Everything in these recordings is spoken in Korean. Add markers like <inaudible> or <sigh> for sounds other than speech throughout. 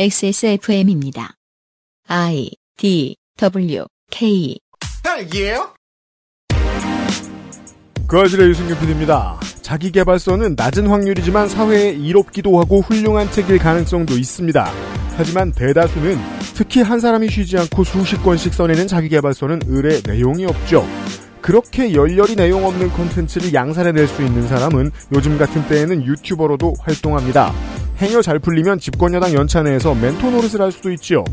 XSFM입니다. I D W K 딸기예요? 그 아실의 유승균 PD입니다. 자기 개발서는 낮은 확률이지만 사회에 이롭기도 하고 훌륭한 책일 가능성도 있습니다. 하지만 대다수는 특히 한 사람이 쉬지 않고 수십 권씩 써내는 자기 개발서는 의뢰 내용이 없죠. 그렇게 열렬히 내용 없는 콘텐츠를 양산해낼 수 있는 사람은 요즘 같은 때에는 유튜버로도 활동합니다. 행여 잘 풀리면 집권여당 연차 내에서 멘토 노릇을 할 수도 있지요.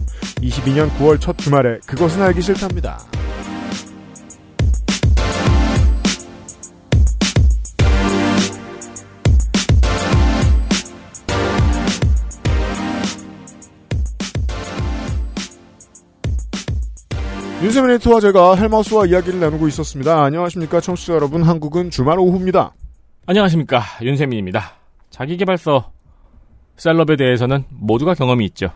22년 9월 첫 주말에 그것은 알기 싫답니다. 윤세민 에디터와 제가 헬마우스와 이야기를 나누고 있었습니다. 안녕하십니까 청취자 여러분 한국은 주말 오후입니다. 안녕하십니까 윤세민입니다. 자기개발서 셀럽에 대해서는 모두가 경험이 있죠.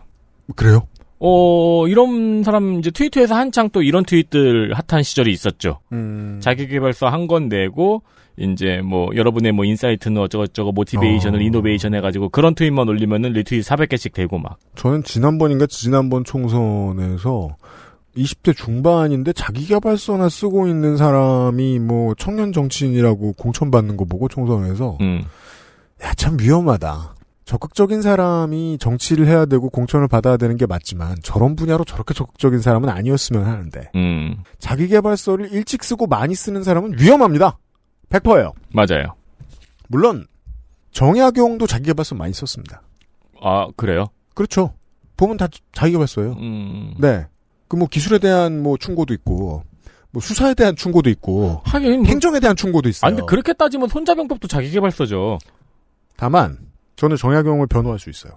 그래요? 어 이런 사람 이제 트위터에서 한창 또 이런 트윗들 핫한 시절이 있었죠. 음... 자기개발서 한권 내고 이제 뭐 여러분의 뭐 insight는 어쩌고저쩌고 motivation을 어. innovation 해가지고 그런 트윗만 올리면은 리트윗 400개씩 되고 막. 저는 지난번인가 지난번 총선에서 20대 중반인데 자기개발서나 쓰고 있는 사람이 뭐 청년 정치인이라고 공천받는 거 보고 총선에서 음. 야참 위험하다. 적극적인 사람이 정치를 해야 되고 공천을 받아야 되는 게 맞지만 저런 분야로 저렇게 적극적인 사람은 아니었으면 하는데 음. 자기개발서를 일찍 쓰고 많이 쓰는 사람은 위험합니다. 100%예요. 맞아요. 물론 정약용도 자기개발서 많이 썼습니다. 아 그래요? 그렇죠. 보면 다 자기개발서예요. 음. 네. 그 뭐 기술에 대한 뭐 충고도 있고 뭐 수사에 대한 충고도 있고 하긴 뭐, 행정에 대한 충고도 있어요. 아 근데 그렇게 따지면 손자병법도 자기개발서죠. 다만 저는 정약용을 변호할 수 있어요.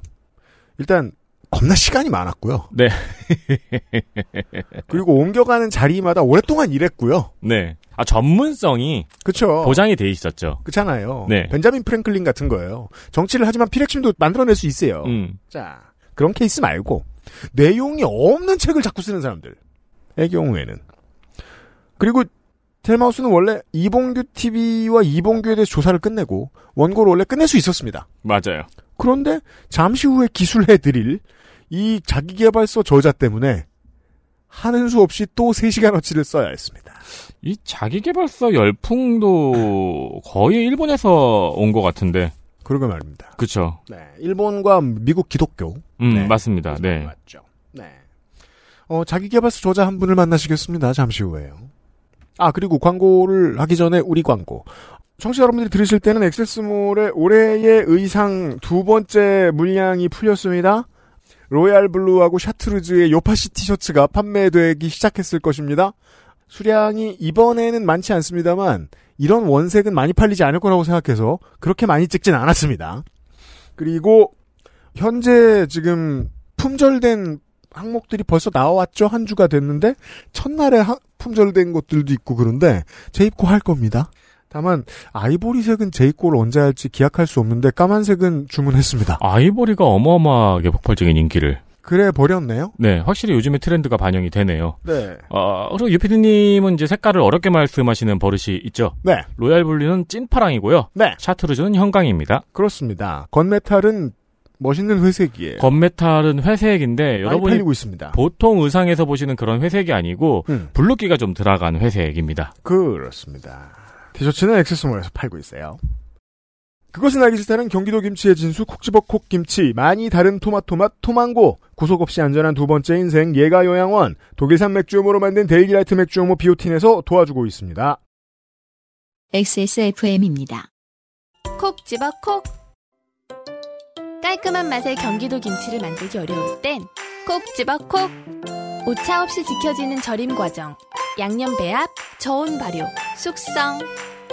일단 겁나 시간이 많았고요. 네. <laughs> 그리고 옮겨가는 자리마다 오랫동안 일했고요. 네. 아 전문성이 그렇죠. 보장이 돼 있었죠. 그렇잖아요. 네. 벤자민 프랭클린 같은 거예요. 정치를 하지만 피렉심도 만들어낼 수 있어요. 음. 자 그런 케이스 말고 내용이 없는 책을 자꾸 쓰는 사람들의 경우에는 그리고 텔마우스는 원래 이봉규 TV와 이봉규에 대해서 조사를 끝내고 원고를 원래 끝낼 수 있었습니다. 맞아요. 그런데 잠시 후에 기술해드릴 이 자기개발서 저자 때문에 하는 수 없이 또 3시간어치를 써야 했습니다. 이 자기개발서 열풍도 거의 일본에서 온 것 같은데. 그러게 말입니다. 그쵸. 네, 일본과 미국 기독교. 음, 네. 맞습니다. 네. 맞죠. 네. 어, 자기개발서 저자 한 분을 만나시겠습니다. 잠시 후에요. 아, 그리고 광고를 하기 전에 우리 광고. 청취자 여러분들이 들으실 때는 액세스몰의 올해의 의상 두 번째 물량이 풀렸습니다. royal blue하고 chartreuse의 요파시 티셔츠가 판매되기 시작했을 것입니다. 수량이 이번에는 많지 않습니다만 이런 원색은 많이 팔리지 않을 거라고 생각해서 그렇게 많이 찍진 않았습니다. 그리고 현재 지금 품절된 항목들이 벌써 나왔죠. 한 주가 됐는데 첫날에 하- 품절된 것들도 있고 그런데 재입고 할 겁니다. 다만 아이보리색은 재입고를 언제 할지 기약할 수 없는데 까만색은 주문했습니다. 아이보리가 어마어마하게 폭발적인 인기를. 그래 버렸네요. 네, 확실히 요즘의 트렌드가 반영이 되네요. 네. 어, 그리고 유피디님은 이제 색깔을 어렵게 말씀하시는 버릇이 있죠. 네. royal blue는 찐파랑이고요. 네. chartreuse는 형광입니다. 그렇습니다. gunmetal은 멋있는 회색이에요. 건메탈은 회색인데 여러분이 팔리고 있습니다. 보통 의상에서 보시는 그런 회색이 아니고 음, 블루기가 좀 들어간 회색입니다. 그렇습니다. 티셔츠는 액세스몰에서 팔고 있어요. 그것은 알기 싫다는 경기도 김치의 진수 콕집어 콕김치 많이 다른 토마토맛 토망고 구속 없이 안전한 두 번째 인생 예가 요양원 독일산 맥주효모로 만든 데일리라이트 맥주효모 비오틴에서 도와주고 있습니다. XSFM입니다. 콕 집어 콕. 깔끔한 맛의 경기도 김치를 만들기 어려울 땐 콕 집어 콕. 오차 없이 지켜지는 절임 과정, 양념 배합, 저온 발효, 숙성.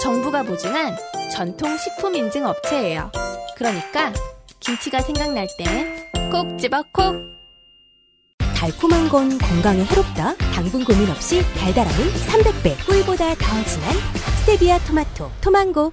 정부가 보증한 전통 식품 인증 업체예요. 그러니까 김치가 생각날 땐 콕 집어 콕. 달콤한 건 건강에 해롭다. 당분 고민 없이 달달함은 300배. 꿀보다 더 진한 스테비아 토마토, 토망고.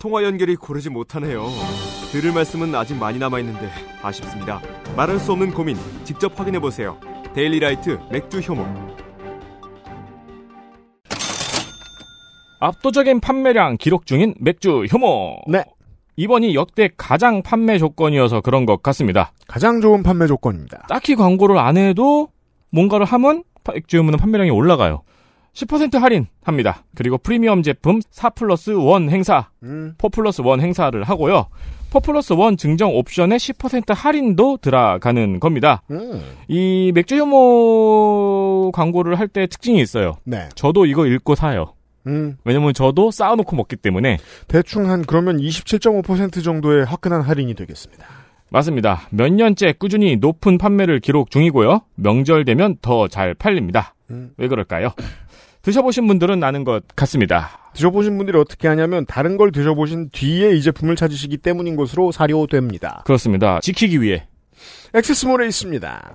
통화 연결이 고르지 못하네요 들을 말씀은 아직 많이 남아있는데 아쉽습니다 말할 수 없는 고민 직접 확인해보세요 데일리라이트 맥주 효모 압도적인 판매량 기록 중인 맥주 효모. 네. 이번이 역대 가장 판매 조건이어서 그런 것 같습니다. 가장 좋은 판매 조건입니다. 딱히 광고를 안 해도 뭔가를 하면 맥주 효모는 판매량이 올라가요. 10% 할인합니다. 그리고 프리미엄 제품 4 플러스 1 행사, 음. 4 플러스 1 행사를 하고요. 4 플러스 1 증정 옵션에 10% 할인도 들어가는 겁니다. 음. 이 맥주 효모 광고를 할 때 특징이 있어요. 네. 저도 이거 읽고 사요. 음. 왜냐면 저도 쌓아놓고 먹기 때문에 대충 한 그러면 27.5% 정도의 화끈한 할인이 되겠습니다. 맞습니다. 몇 년째 꾸준히 높은 판매를 기록 중이고요. 명절 되면 더 잘 팔립니다. 음. 왜 그럴까요? 드셔보신 분들은 아는 것 같습니다. 드셔보신 분들이 어떻게 하냐면 다른 걸 드셔보신 뒤에 이 제품을 찾으시기 때문인 것으로 사료됩니다. 그렇습니다. 지키기 위해. 액세스몰에 있습니다.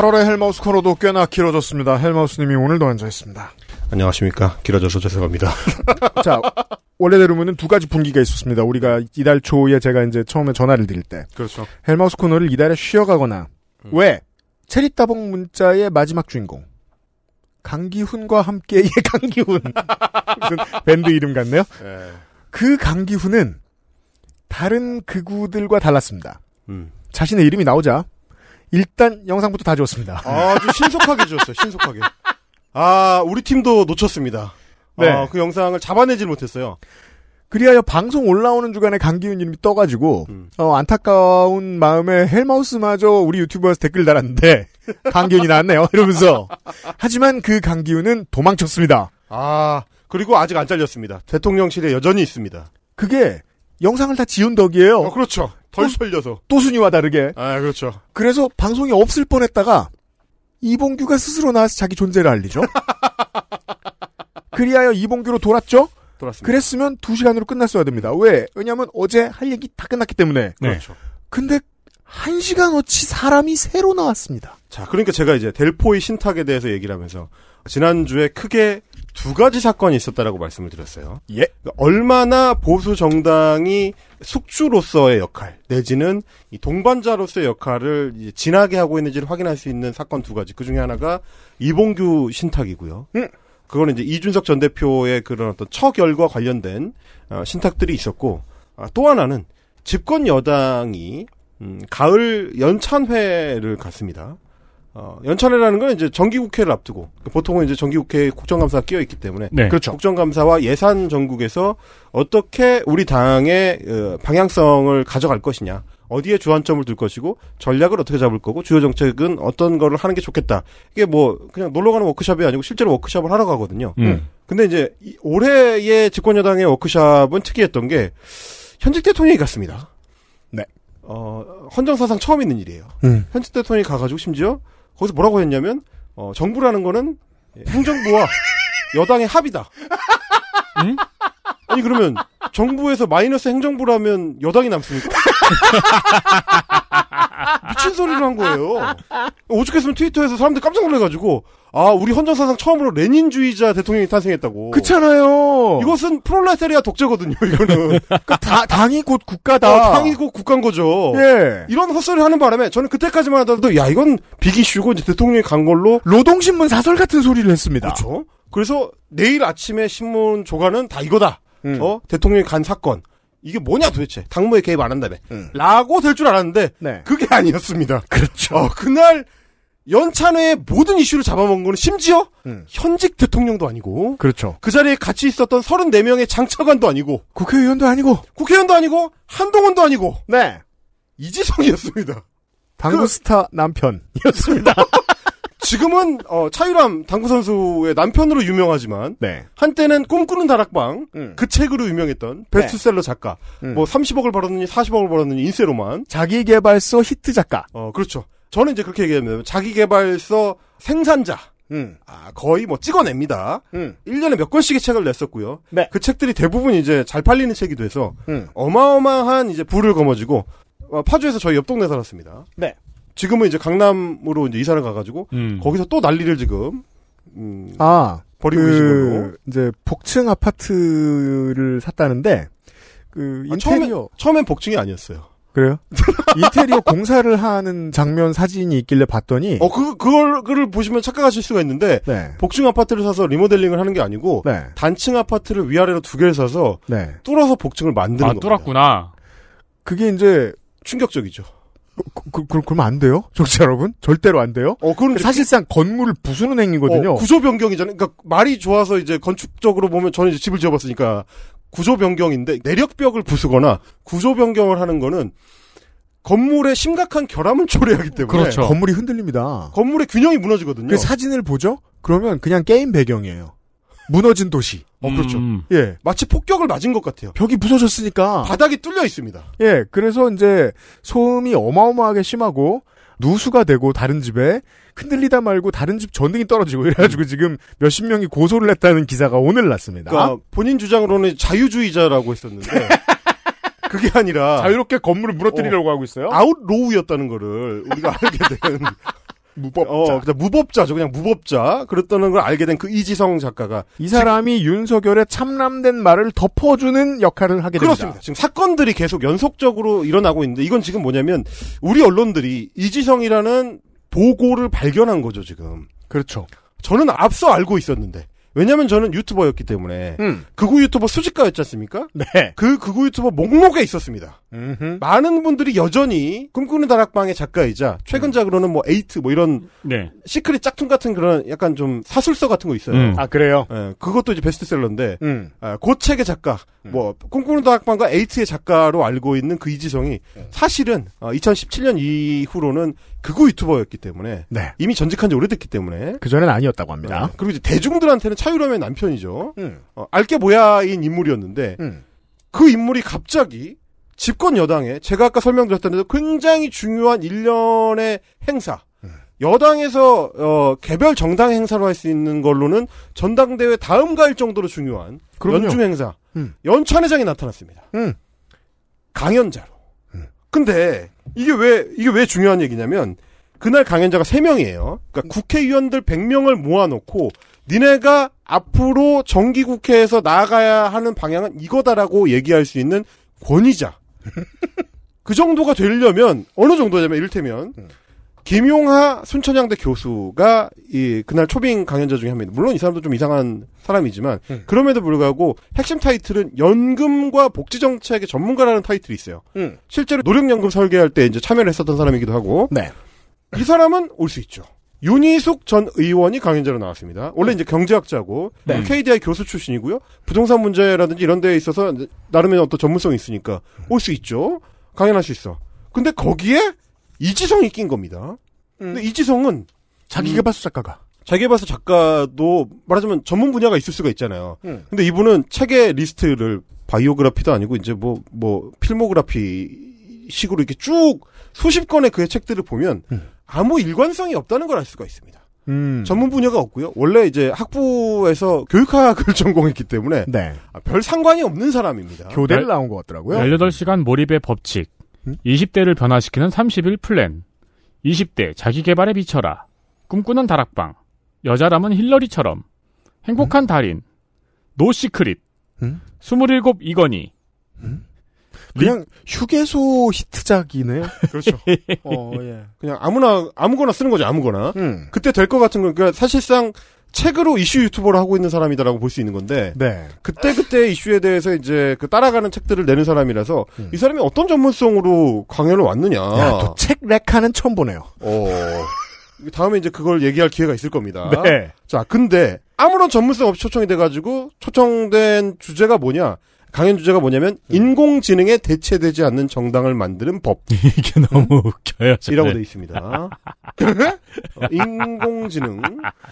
8월의 헬마우스 코너도 꽤나 길어졌습니다. 헬마우스님이 오늘도 앉아있습니다. 안녕하십니까 길어져서 죄송합니다 <laughs> 자, 원래대로면은 두 가지 분기가 있었습니다. 우리가 이달 초에 제가 이제 처음에 전화를 드릴 때. 그렇죠 헬마우스 코너를 이달에 쉬어가거나. 왜? 체리따봉 문자의 마지막 주인공. 강기훈과 함께의 <laughs> 강기훈. 무슨 밴드 이름 같네요? 예. 그 강기훈은 다른 극우들과 달랐습니다. 음. 자신의 이름이 나오자 일단 영상부터 다 지웠습니다. 아주 신속하게 지었어요 신속하게 아 우리 팀도 놓쳤습니다 네. 아, 그 영상을 잡아내질 못했어요 그리하여 방송 올라오는 주간에 강기훈 이름이 떠가지고 음. 어, 안타까운 마음에 헬마우스마저 우리 유튜브에서 댓글 달았는데 <laughs> 강기훈이 나왔네요 이러면서 하지만 그 강기훈은 도망쳤습니다. 아, 그리고 아직 안 잘렸습니다. 대통령실에 여전히 있습니다. 그게 영상을 다 지운 덕이에요. 어, 그렇죠. 덜 어? 설려서. 또 순위와 다르게. 아, 그렇죠. 그래서 방송이 없을 뻔 했다가 이봉규가 스스로 나와서 자기 존재를 알리죠. <laughs> 그리하여 이봉규로 돌았죠. 돌았습니다. 그랬으면 두 시간으로 끝났어야 됩니다. 왜? 왜냐하면 어제 할 얘기 다 끝났기 때문에. 네. 그렇죠. 근데 한 시간어치 사람이 새로 나왔습니다. 자, 그러니까 제가 이제 델포이 신탁에 대해서 얘기를 하면서 지난주에 크게 두 가지 사건이 있었다라고 말씀을 드렸어요. 예. 그러니까 얼마나 보수 정당이 숙주로서의 역할 내지는 이 동반자로서의 역할을 진하게 하고 있는지를 확인할 수 있는 사건 두 가지. 그 중에 하나가 이봉규 신탁이고요. 음. 그거는 이제 이준석 전 대표의 그런 어떤 처결과 관련된 어, 신탁들이 있었고 아, 또 하나는 집권 여당이 음, 가을 연찬회를 갔습니다. 어, 연찬회라는 건 이제 정기국회를 앞두고 보통은 이제 정기국회에 국정감사가 끼어 있기 때문에 네. 그렇죠. 국정감사와 예산 전국에서 어떻게 우리 당의 어, 방향성을 가져갈 것이냐, 어디에 주안점을 둘 것이고 전략을 어떻게 잡을 거고 주요 정책은 어떤 거를 하는 게 좋겠다. 이게 뭐 그냥 놀러 가는 워크숍이 아니고 실제로 워크숍을 하러 가거든요. 음. 근데 이제 이 올해의 집권 여당의 워크숍은 특이했던 게 현직 대통령이 갔습니다. 네. 어, 헌정사상 처음 있는 일이에요. 음. 현직 대통령이 가가지고 심지어 거기서 뭐라고 했냐면 어, 정부라는 거는 행정부와 여당의 합이다. 응? 아니 그러면 정부에서 마이너스 행정부라면 여당이 남습니까? <laughs> 미친 소리를 한 거예요. 오죽했으면 트위터에서 사람들 깜짝 놀래가지고 아 우리 헌정사상 처음으로 레닌주의자 대통령이 탄생했다고. 그렇잖아요. 이것은 프롤레타리아 독재거든요. 이거는 그러니까 다, 당이 곧 국가다. 어, 당이 곧 국가인 거죠. 예. 이런 헛소리 하는 바람에 저는 그때까지만 하더라도 야 이건 빅이슈고 이제 대통령이 간 걸로 노동신문 사설 같은 소리를 했습니다. 그렇죠. 그래서 내일 아침에 신문 조간은 다 이거다. 음. 어 대통령이 간 사건 이게 뭐냐 도대체 당무에 개입 안 한다며. 음. 라고 될 줄 알았는데 네. 그게 아니었습니다. 그렇죠. 어, 그날 연찬회의 모든 이슈를 잡아먹은 거는 심지어 음. 현직 대통령도 아니고 그렇죠. 그 자리에 같이 있었던 34명의 장차관도 아니고 국회의원도 아니고. 국회의원도 아니고 한동훈도 아니고 네. 이지성이었습니다. 당구 그- 스타 남편이었습니다. <laughs> 지금은 어, 차유람 당구 선수의 남편으로 유명하지만 네. 한때는 꿈꾸는 다락방 음. 그 책으로 유명했던 베스트셀러 작가 음. 뭐 30억을 벌었느니 40억을 벌었느니 인세로만 자기 개발서 히트 작가. 어 그렇죠 저는 이제 그렇게 얘기합니다 자기 개발서 생산자 음. 아, 거의 뭐 찍어냅니다 음. 1년에 몇 권씩의 책을 냈었고요 네. 그 책들이 대부분 이제 잘 팔리는 책이 돼서 음. 어마어마한 이제 부를 거머쥐고 어, 파주에서 저희 옆 동네 살았습니다 네. 지금은 이제 강남으로 이제 이사를 가가지고 음. 거기서 또 난리를 지금 음, 아, 버리고 그, 이제, 복층 아파트를 샀다는데, 그, 아, 인테리어. 처음엔, 처음엔 복층이 아니었어요. 그래요? <laughs> 인테리어 공사를 하는 장면 사진이 있길래 봤더니, 어, 그, 그걸, 그를 보시면 착각하실 수가 있는데, 네. 복층 아파트를 사서 리모델링을 하는 게 아니고, 네. 단층 아파트를 위아래로 두 개를 사서, 네. 뚫어서 복층을 만드는 아, 겁니다. 뚫었구나. 그게 이제, 충격적이죠. 그, 그, 그러면 안 돼요? 정치 여러분? 절대로 안 돼요? 어, 그건 사실상 건물을 부수는 행위거든요. 어, 구조 변경이잖아요. 그러니까 말이 좋아서 이제 건축적으로 보면 저는 이제 집을 지어봤으니까 구조 변경인데 내력벽을 부수거나 구조 변경을 하는 거는 건물에 심각한 결함을 <laughs> 초래하기 때문에 그렇죠. 건물이 흔들립니다. 건물의 균형이 무너지거든요. 그 사진을 보죠? 그러면 그냥 게임 배경이에요. 무너진 도시. 어, 그렇죠. 음. 예. 마치 폭격을 맞은 것 같아요. 벽이 부서졌으니까. 바닥이 뚫려 있습니다. 예. 그래서 이제 소음이 어마어마하게 심하고 누수가 되고 다른 집에 흔들리다 말고 다른 집 전등이 떨어지고 이래가지고 지금 몇십 명이 고소를 했다는 기사가 오늘 났습니다. 그러니까 본인 주장으로는 자유주의자라고 했었는데 <laughs> 그게 아니라 자유롭게 건물을 무너뜨리려고 하고 있어요. 아웃로우였다는 거를 우리가 알게 된 무법자. 어, 그냥 무법자죠. 그냥 무법자. 그랬다는 걸 알게 된 그 이지성 작가가 이 사람이 윤석열의 참람된 말을 덮어주는 역할을 하게 됩니다. 그렇습니다. 지금 사건들이 계속 연속적으로 일어나고 있는데 이건 지금 뭐냐면 우리 언론들이 이지성이라는 보고를 발견한 거죠, 지금. 그렇죠. 저는 앞서 알고 있었는데. 왜냐면 저는 유튜버였기 때문에 음. 극우 유튜버 수집가였지 않습니까? 네. 그 극우 유튜버 목록에 있었습니다. 음흠. 많은 분들이 여전히 꿈꾸는 다락방의 작가이자 최근작으로는 뭐 에이트 뭐 이런 네. 시크릿 짝퉁 같은 그런 약간 좀 사술서 같은 거 있어요. 음. 아 그래요. 예, 그것도 이제 베스트셀러인데 음. 아, 그 책의 작가, 뭐 꿈꾸는 다락방과 에이트의 작가로 알고 있는 그 이지성이 사실은 어, 2017년 이후로는 극우 유튜버였기 때문에 네. 이미 전직한 지 오래됐기 때문에 그 전엔 아니었다고 합니다. 어, 그리고 이제 대중들한테는 차유람의 남편이죠. 음. 어, 알게 뭐야인 인물이었는데 음. 그 인물이 갑자기 집권 여당에 제가 아까 설명드렸던 대로 굉장히 중요한 일련의 행사 음. 여당에서 어, 개별 정당 행사로 할 수 있는 걸로는 전당대회 다음 갈 정도로 중요한 그럼요. 연중 행사 음. 연찬회장이 나타났습니다. 음. 강연자로. 음. 근데 이게 왜 이게 왜 중요한 얘기냐면 그날 강연자가 3명이에요. 그러니까 국회의원들 100명을 모아놓고 니네가 앞으로 정기국회에서 나아가야 하는 방향은 이거다라고 얘기할 수 있는 권위자. 그 정도가 되려면 어느 정도냐면 이를테면 김용하 순천향대 교수가 이 그날 초빙 강연자 중에 한 명입니다. 물론 이 사람도 좀 이상한 사람이지만 음. 그럼에도 불구하고 핵심 타이틀은 연금과 복지 정책의 전문가라는 타이틀이 있어요. 음. 실제로 노령연금 설계할 때 이제 참여를 했었던 사람이기도 하고 네. 이 사람은 올 수 있죠. 윤희숙 전 의원이 강연자로 나왔습니다. 원래 이제 경제학자고 네. KDI 교수 출신이고요. 부동산 문제라든지 이런 데에 있어서 나름의 어떤 전문성이 있으니까 올 수 있죠. 강연할 수 있어. 근데 거기에 이지성이 낀 겁니다. 근데 이지성은 자기개발서 작가가. 자기개발서 작가도 말하자면 전문 분야가 있을 수가 있잖아요. 음. 근데 이분은 책의 리스트를 biography도 아니고 이제 뭐, 뭐, 필모그래피 식으로 이렇게 쭉 수십 건의 그의 책들을 보면 음. 아무 일관성이 없다는 걸 알 수가 있습니다. 음. 전문 분야가 없고요. 원래 이제 학부에서 교육학을 <laughs> 전공했기 때문에 네. 아, 별 상관이 없는 사람입니다. 교대를 열- 나온 것 같더라고요. 18시간 몰입의 법칙. 음? 20대를 변화시키는 30일 플랜. 20대 자기 계발에 미쳐라. 꿈꾸는 다락방. 여자라면 힐러리처럼. 행복한 달인. No Secret. 음? 27 이건희. 그냥 휴게소 히트작이네요. <laughs> 그렇죠. 어, 예. 그냥 아무나 아무거나 쓰는 거죠. 아무거나. 음. 그때 될 것 같은 건 그러니까 사실상 책으로 이슈 유튜버를 하고 있는 사람이다라고 볼 수 있는 건데 네. 그때 그때 이슈에 대해서 이제 그 따라가는 책들을 내는 사람이라서 음. 이 사람이 어떤 전문성으로 강연을 왔느냐. 야, 또책 렉하는 처음 보네요. 어. 다음에 이제 그걸 얘기할 기회가 있을 겁니다. 네. 자, 근데 아무런 전문성 없이 초청이 돼가지고 초청된 주제가 뭐냐? 강연 주제가 뭐냐면 인공지능에 대체되지 않는 정당을 만드는 법이라고 <laughs> 이게 너무 웃겨요. 저는. 돼 있습니다. <laughs> 어, 인공지능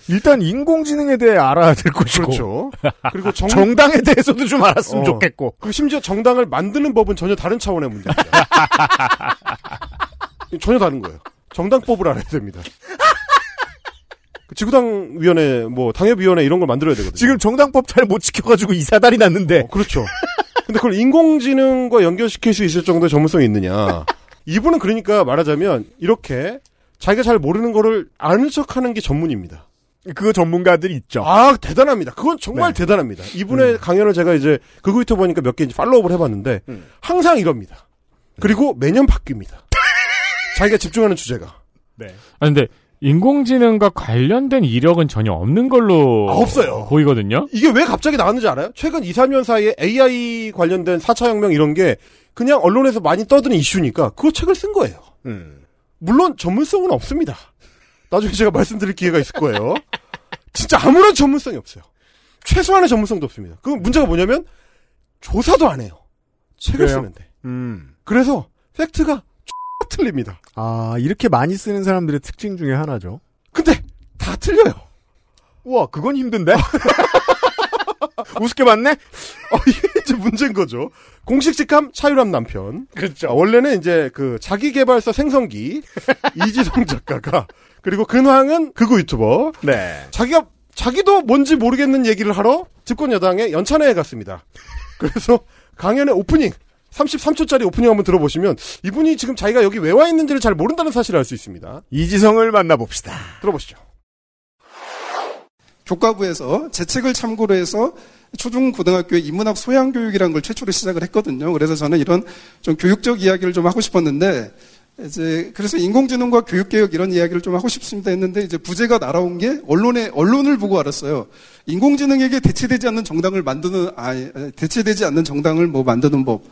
일단 인공지능에 대해 알아야 될 것이고 그렇죠. 그리고 정, 정당에 대해서도 좀 알았으면 어. 좋겠고. 그 심지어 정당을 만드는 법은 전혀 다른 차원의 문제입니다. <laughs> 전혀 다른 거예요. 정당법을 알아야 됩니다. 그 지구당 위원회, 뭐 당협위원회 이런 걸 만들어야 되거든요. 지금 정당법 잘 못 지켜가지고 이사달이 났는데 어, 그렇죠. 근데 그걸 인공지능과 연결시킬 수 있을 정도의 전문성이 있느냐. 이분은 그러니까 말하자면 이렇게 자기가 잘 모르는 거를 아는 척하는 게 전문입니다. 그거 전문가들이 있죠. 아 대단합니다. 그건 정말 네. 대단합니다. 이분의 강연을 제가 이제 그거 히터 보니까 몇 개 이제 팔로우업을 해봤는데 음. 항상 이럽니다. 그리고 매년 바뀝니다. 자기가 집중하는 주제가 네. 아, 근데 인공지능과 관련된 이력은 전혀 없는 걸로 아, 없어요. 보이거든요. 이게 왜 갑자기 나왔는지 알아요? 최근 2, 3년 사이에 AI 관련된 4차 혁명 이런 게 그냥 언론에서 많이 떠드는 이슈니까 그 책을 쓴 거예요. 음. 물론 전문성은 없습니다. 나중에 제가 말씀드릴 기회가 있을 거예요. 진짜 아무런 전문성이 없어요. 최소한의 전문성도 없습니다. 그 문제가 뭐냐면 조사도 안 해요. 책을 그래요? 쓰는데. 음. 그래서 팩트가 틀립니다. 아 이렇게 많이 쓰는 사람들의 특징 중에 하나죠. 근데 다 틀려요. 우와 그건 힘든데. <laughs> 우습게 봤네. 어, 이게 이제 문제인 거죠. 공식 직함 차유람 남편. 그렇죠. 아, 원래는 이제 그 자기 개발서 생성기 <laughs> 이지성 작가가 그리고 근황은 극우 유튜버 네. 자기가 자기도 뭔지 모르겠는 얘기를 하러 집권 여당의 연찬회에 갔습니다. 그래서 강연의 오프닝 33초짜리 오프닝 한번 들어보시면 이분이 지금 자기가 여기 왜 와 있는지를 잘 모른다는 사실을 알 수 있습니다. 이지성을 만나봅시다. 들어보시죠. 교과부에서 제 책을 참고로 해서 초중 고등학교의 인문학 소양 교육이라는 걸 최초로 시작을 했거든요. 그래서 저는 이런 좀 교육적 이야기를 좀 하고 싶었는데 이제 그래서 인공지능과 교육개혁 이런 이야기를 좀 하고 싶습니다 했는데 이제 부제가 날아온 게 언론에 언론을 보고 알았어요. 인공지능에게 대체되지 않는 정당을 만드는 아 대체되지 않는 정당을 뭐 만드는 법.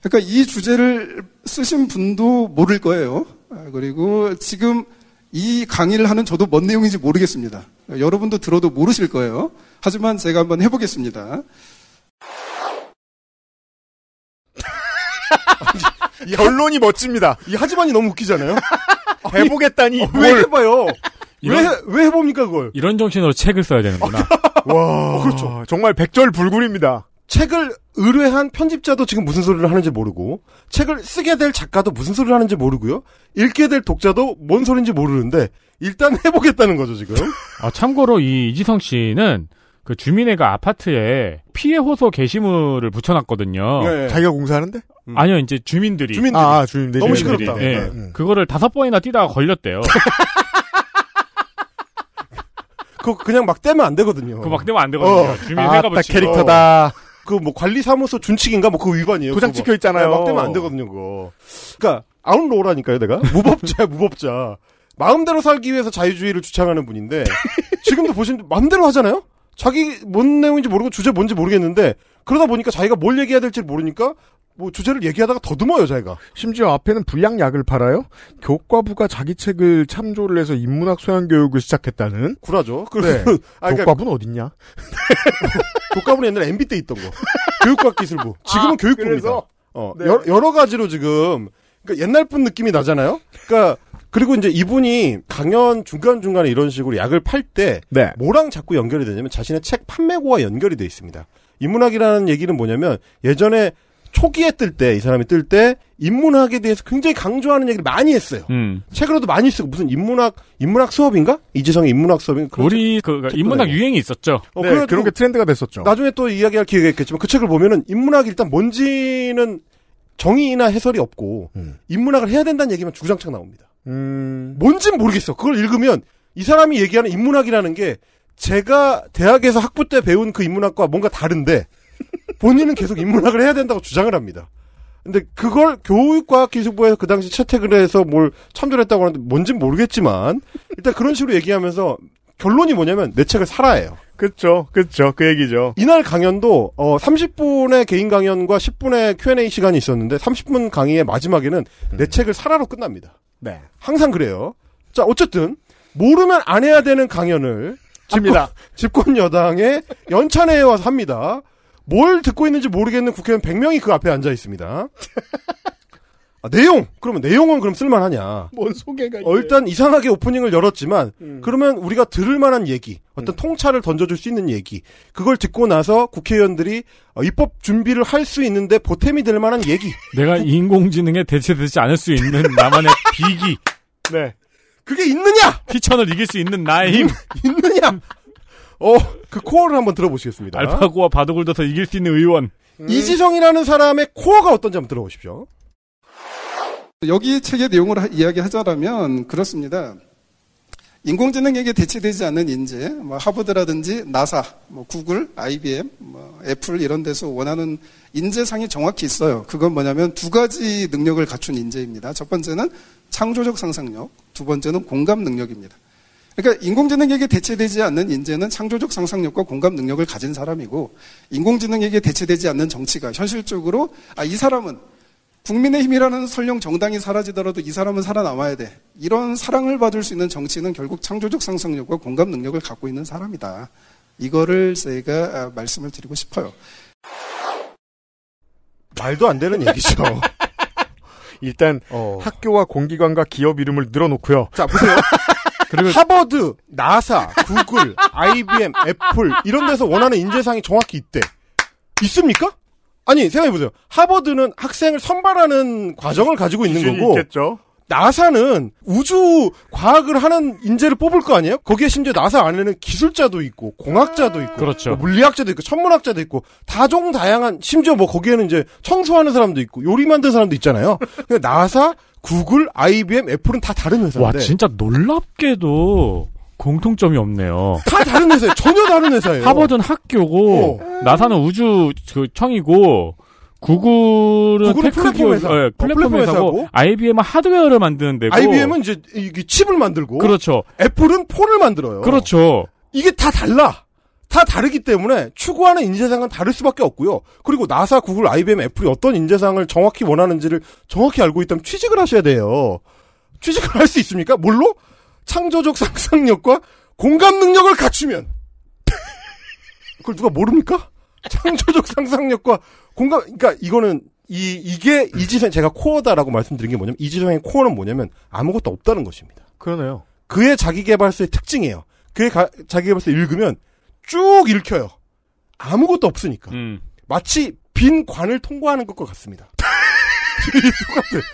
그러니까 이 주제를 쓰신 분도 모를 거예요. 아, 그리고 지금 이 강의를 하는 저도 뭔 내용인지 모르겠습니다. 여러분도 들어도 모르실 거예요. 하지만 제가 한번 해보겠습니다. 결론이 멋집니다. 이 하지만이 너무 웃기잖아요. <laughs> 해보겠다니. 어, 왜 해봐요? 왜, 이런- 해- 왜 해봅니까 그걸? 이런 정신으로 책을 써야 되는구나. <laughs> 와, 그렇죠. 정말 백절불굴입니다. 책을 의뢰한 편집자도 지금 무슨 소리를 하는지 모르고 책을 쓰게 될 작가도 무슨 소리를 하는지 모르고요. 읽게 될 독자도 뭔 소리인지 모르는데 일단 <laughs> 해보겠다는 거죠 지금. 아, 참고로 이 이지성 씨는 그 주민회가 아파트에 피해 호소 게시물을 붙여놨거든요. 네. 자기가 공사하는데? 아니요, 이제 주민들이. 주민들이 아. 너무 주민들이. 시끄럽다. 예. 네. 음. 그거를 다섯 번이나 뛰다가 걸렸대요. <laughs> 그거 그냥 막 떼면 안 되거든요. 그거 막 되면 안 되거든요. 어. 주민회가 붙이고. 캐릭터다. 그 뭐 관리사무소 준칙인가 뭐 그거 위반이에요. 도장 찍혀 있잖아요. 막, 막 떼면 안 되거든요 그거. 그러니까 아웃로우라니까요 내가 <laughs> 무법자야 무법자. 마음대로 살기 위해서 자유주의를 주창하는 분인데 지금도 보시면 마음대로 하잖아요. 자기 뭔 내용인지 모르고 주제 뭔지 모르겠는데 그러다 보니까 자기가 뭘 얘기해야 될지 모르니까 뭐 주제를 얘기하다가 더듬어요 자기가. 심지어 앞에는 불량약을 팔아요. 교과부가 자기 책을 참조를 해서 인문학 소양 교육을 시작했다는. 굴하죠. 네. 그래서 아, 그러니까 교과부는 어딨냐? <laughs> 교과부는 옛날에 MB 때 있던 거. <laughs> 교육과기술부. 지금은 교육부입니다. 그래서? 어, 네. 여러, 여러 가지로 지금 그러니까 옛날 분 느낌이 나잖아요. 그러니까 그리고 이제 이분이 강연 중간 중간에 이런 식으로 약을 팔때 네. 뭐랑 자꾸 연결이 되냐면 자신의 책 판매고와 연결이 돼 있습니다. 인문학이라는 얘기는 뭐냐면 예전에 초기에 뜰 때 이 사람이 뜰 때 인문학에 대해서 굉장히 강조하는 얘기를 많이 했어요. 음. 책으로도 많이 쓰고 무슨 인문학 인문학 수업인가 이재성의 인문학 수업인가 그런 우리 그 책도 인문학. 유행이 있었죠. 어, 네, 그런 게 트렌드가 됐었죠. 나중에 또 이야기할 기회가 있겠지만 그 책을 보면은 인문학이 일단 뭔지는 정의나 해설이 없고 음. 인문학을 해야 된다는 얘기만 주구장창 나옵니다. 음. 뭔진 모르겠어. 그걸 읽으면 이 사람이 얘기하는 인문학이라는 게 제가 대학에서 학부 때 배운 그 인문학과 뭔가 다른데 본인은 계속 인문학을 해야 된다고 주장을 합니다. 근데 그걸 교육과학기술부에서 그 당시 채택을 해서 뭘 참조를 했다고 하는데 뭔진 모르겠지만 일단 그런 식으로 얘기하면서 결론이 뭐냐면 내 책을 사라예요. 그쵸, 그쵸, 그 얘기죠. 이날 강연도 어 30분의 개인 강연과 10분의 Q&A 시간이 있었는데 30분 강의의 마지막에는 내 책을 사라로 끝납니다. 네. 항상 그래요. 자, 어쨌든 모르면 안 해야 되는 강연을 집니다. 집권 여당의 연찬회에 와서 합니다. 뭘 듣고 있는지 모르겠는 국회의원 100명이 그 앞에 앉아 있습니다. 아, 내용! 그러면 내용은 그럼 쓸만하냐? 뭔 소개가 어, 일단 이상하게 오프닝을 열었지만 음. 그러면 우리가 들을 만한 얘기, 어떤 통찰을 던져줄 수 있는 얘기, 그걸 듣고 나서 국회의원들이 어, 입법 준비를 할 수 있는데 보탬이 될 만한 얘기. <laughs> 내가 인공지능에 대체되지 않을 수 있는 나만의 비기, 네. 그게 있느냐? 피천을 이길 수 있는 나의 힘, <laughs> 있느냐? 어, 그 코어를 한번 들어보시겠습니다. 알파고와 바둑을 둬서 이길 수 있는 의원. 이지성이라는 사람의 코어가 어떤지 한번 들어보십시오. 여기 책의 내용을 하- 이야기하자라면 그렇습니다. 인공지능에게 대체되지 않는 인재, 뭐 하버드라든지 나사, 뭐 구글, IBM, 뭐 애플 이런 데서 원하는 인재상이 정확히 있어요. 그건 뭐냐면 두 가지 능력을 갖춘 인재입니다. 첫 번째는 창조적 상상력, 두 번째는 공감 능력입니다. 그러니까 인공지능에게 대체되지 않는 인재는 창조적 상상력과 공감 능력을 가진 사람이고 인공지능에게 대체되지 않는 정치가 현실적으로 아, 이 사람은 국민의힘이라는 설령 정당이 사라지더라도 이 사람은 살아남아야 돼. 이런 사랑을 받을 수 있는 정치는 결국 창조적 상상력과 공감 능력을 갖고 있는 사람이다. 이거를 제가 아, 말씀을 드리고 싶어요. 말도 안 되는 얘기죠. <laughs> 일단 어. 학교와 공기관과 기업 이름을 늘어놓고요. 자, 보세요. <laughs> 그리고 하버드, 나사, 구글, IBM, 애플 이런 데서 원하는 인재상이 정확히 있대. 있습니까? 아니, 생각해 보세요. 하버드는 학생을 선발하는 과정을 가지고 있는 거고, 있겠죠. 나사는 우주 과학을 하는 인재를 뽑을 거 아니에요? 거기에 심지어 나사 안에는 기술자도 있고, 공학자도 있고, 그렇죠. 뭐 물리학자도 있고, 천문학자도 있고, 다종 다양한, 심지어 뭐 거기에는 이제 청소하는 사람도 있고, 요리 만드는 사람도 있잖아요. 근데 나사, 구글, IBM, 애플은 다 다른 와, 회사인데. 진짜 놀랍게도 공통점이 없네요. 다 다른 회사예요. 전혀 다른 회사예요. 하버드는 학교고, 나사는 우주 그 청이고, 구글은 구글은 플랫폼 회사. 예, 어, 플랫폼 회사고. IBM은 하드웨어를 만드는 데고, IBM은 이제 이게 칩을 만들고, 그렇죠. 애플은 폰을 만들어요. 그렇죠. 이게 다 달라. 다 다르기 때문에 추구하는 인재상은 다를 수밖에 없고요. 그리고 나사, 구글, IBM, 애플이 어떤 인재상을 정확히 원하는지를 정확히 알고 있다면 취직을 하셔야 돼요. 취직을 할 수 있습니까? 뭘로? 창조적 상상력과 공감 능력을 갖추면. <laughs> 그걸 누가 모릅니까? 창조적 상상력과 공감, 그러니까 이거는 이, 이게 이지성, 제가 코어다라고 말씀드린 게 뭐냐면 이지성의 코어는 뭐냐면 아무것도 없다는 것입니다. 그러네요. 그의 자기개발서의 특징이에요. 그의 가- 자기개발서 읽으면 쭉 읽혀요. 아무것도 없으니까. 음. 마치 빈 관을 통과하는 것과 같습니다. <laughs> 똑같아.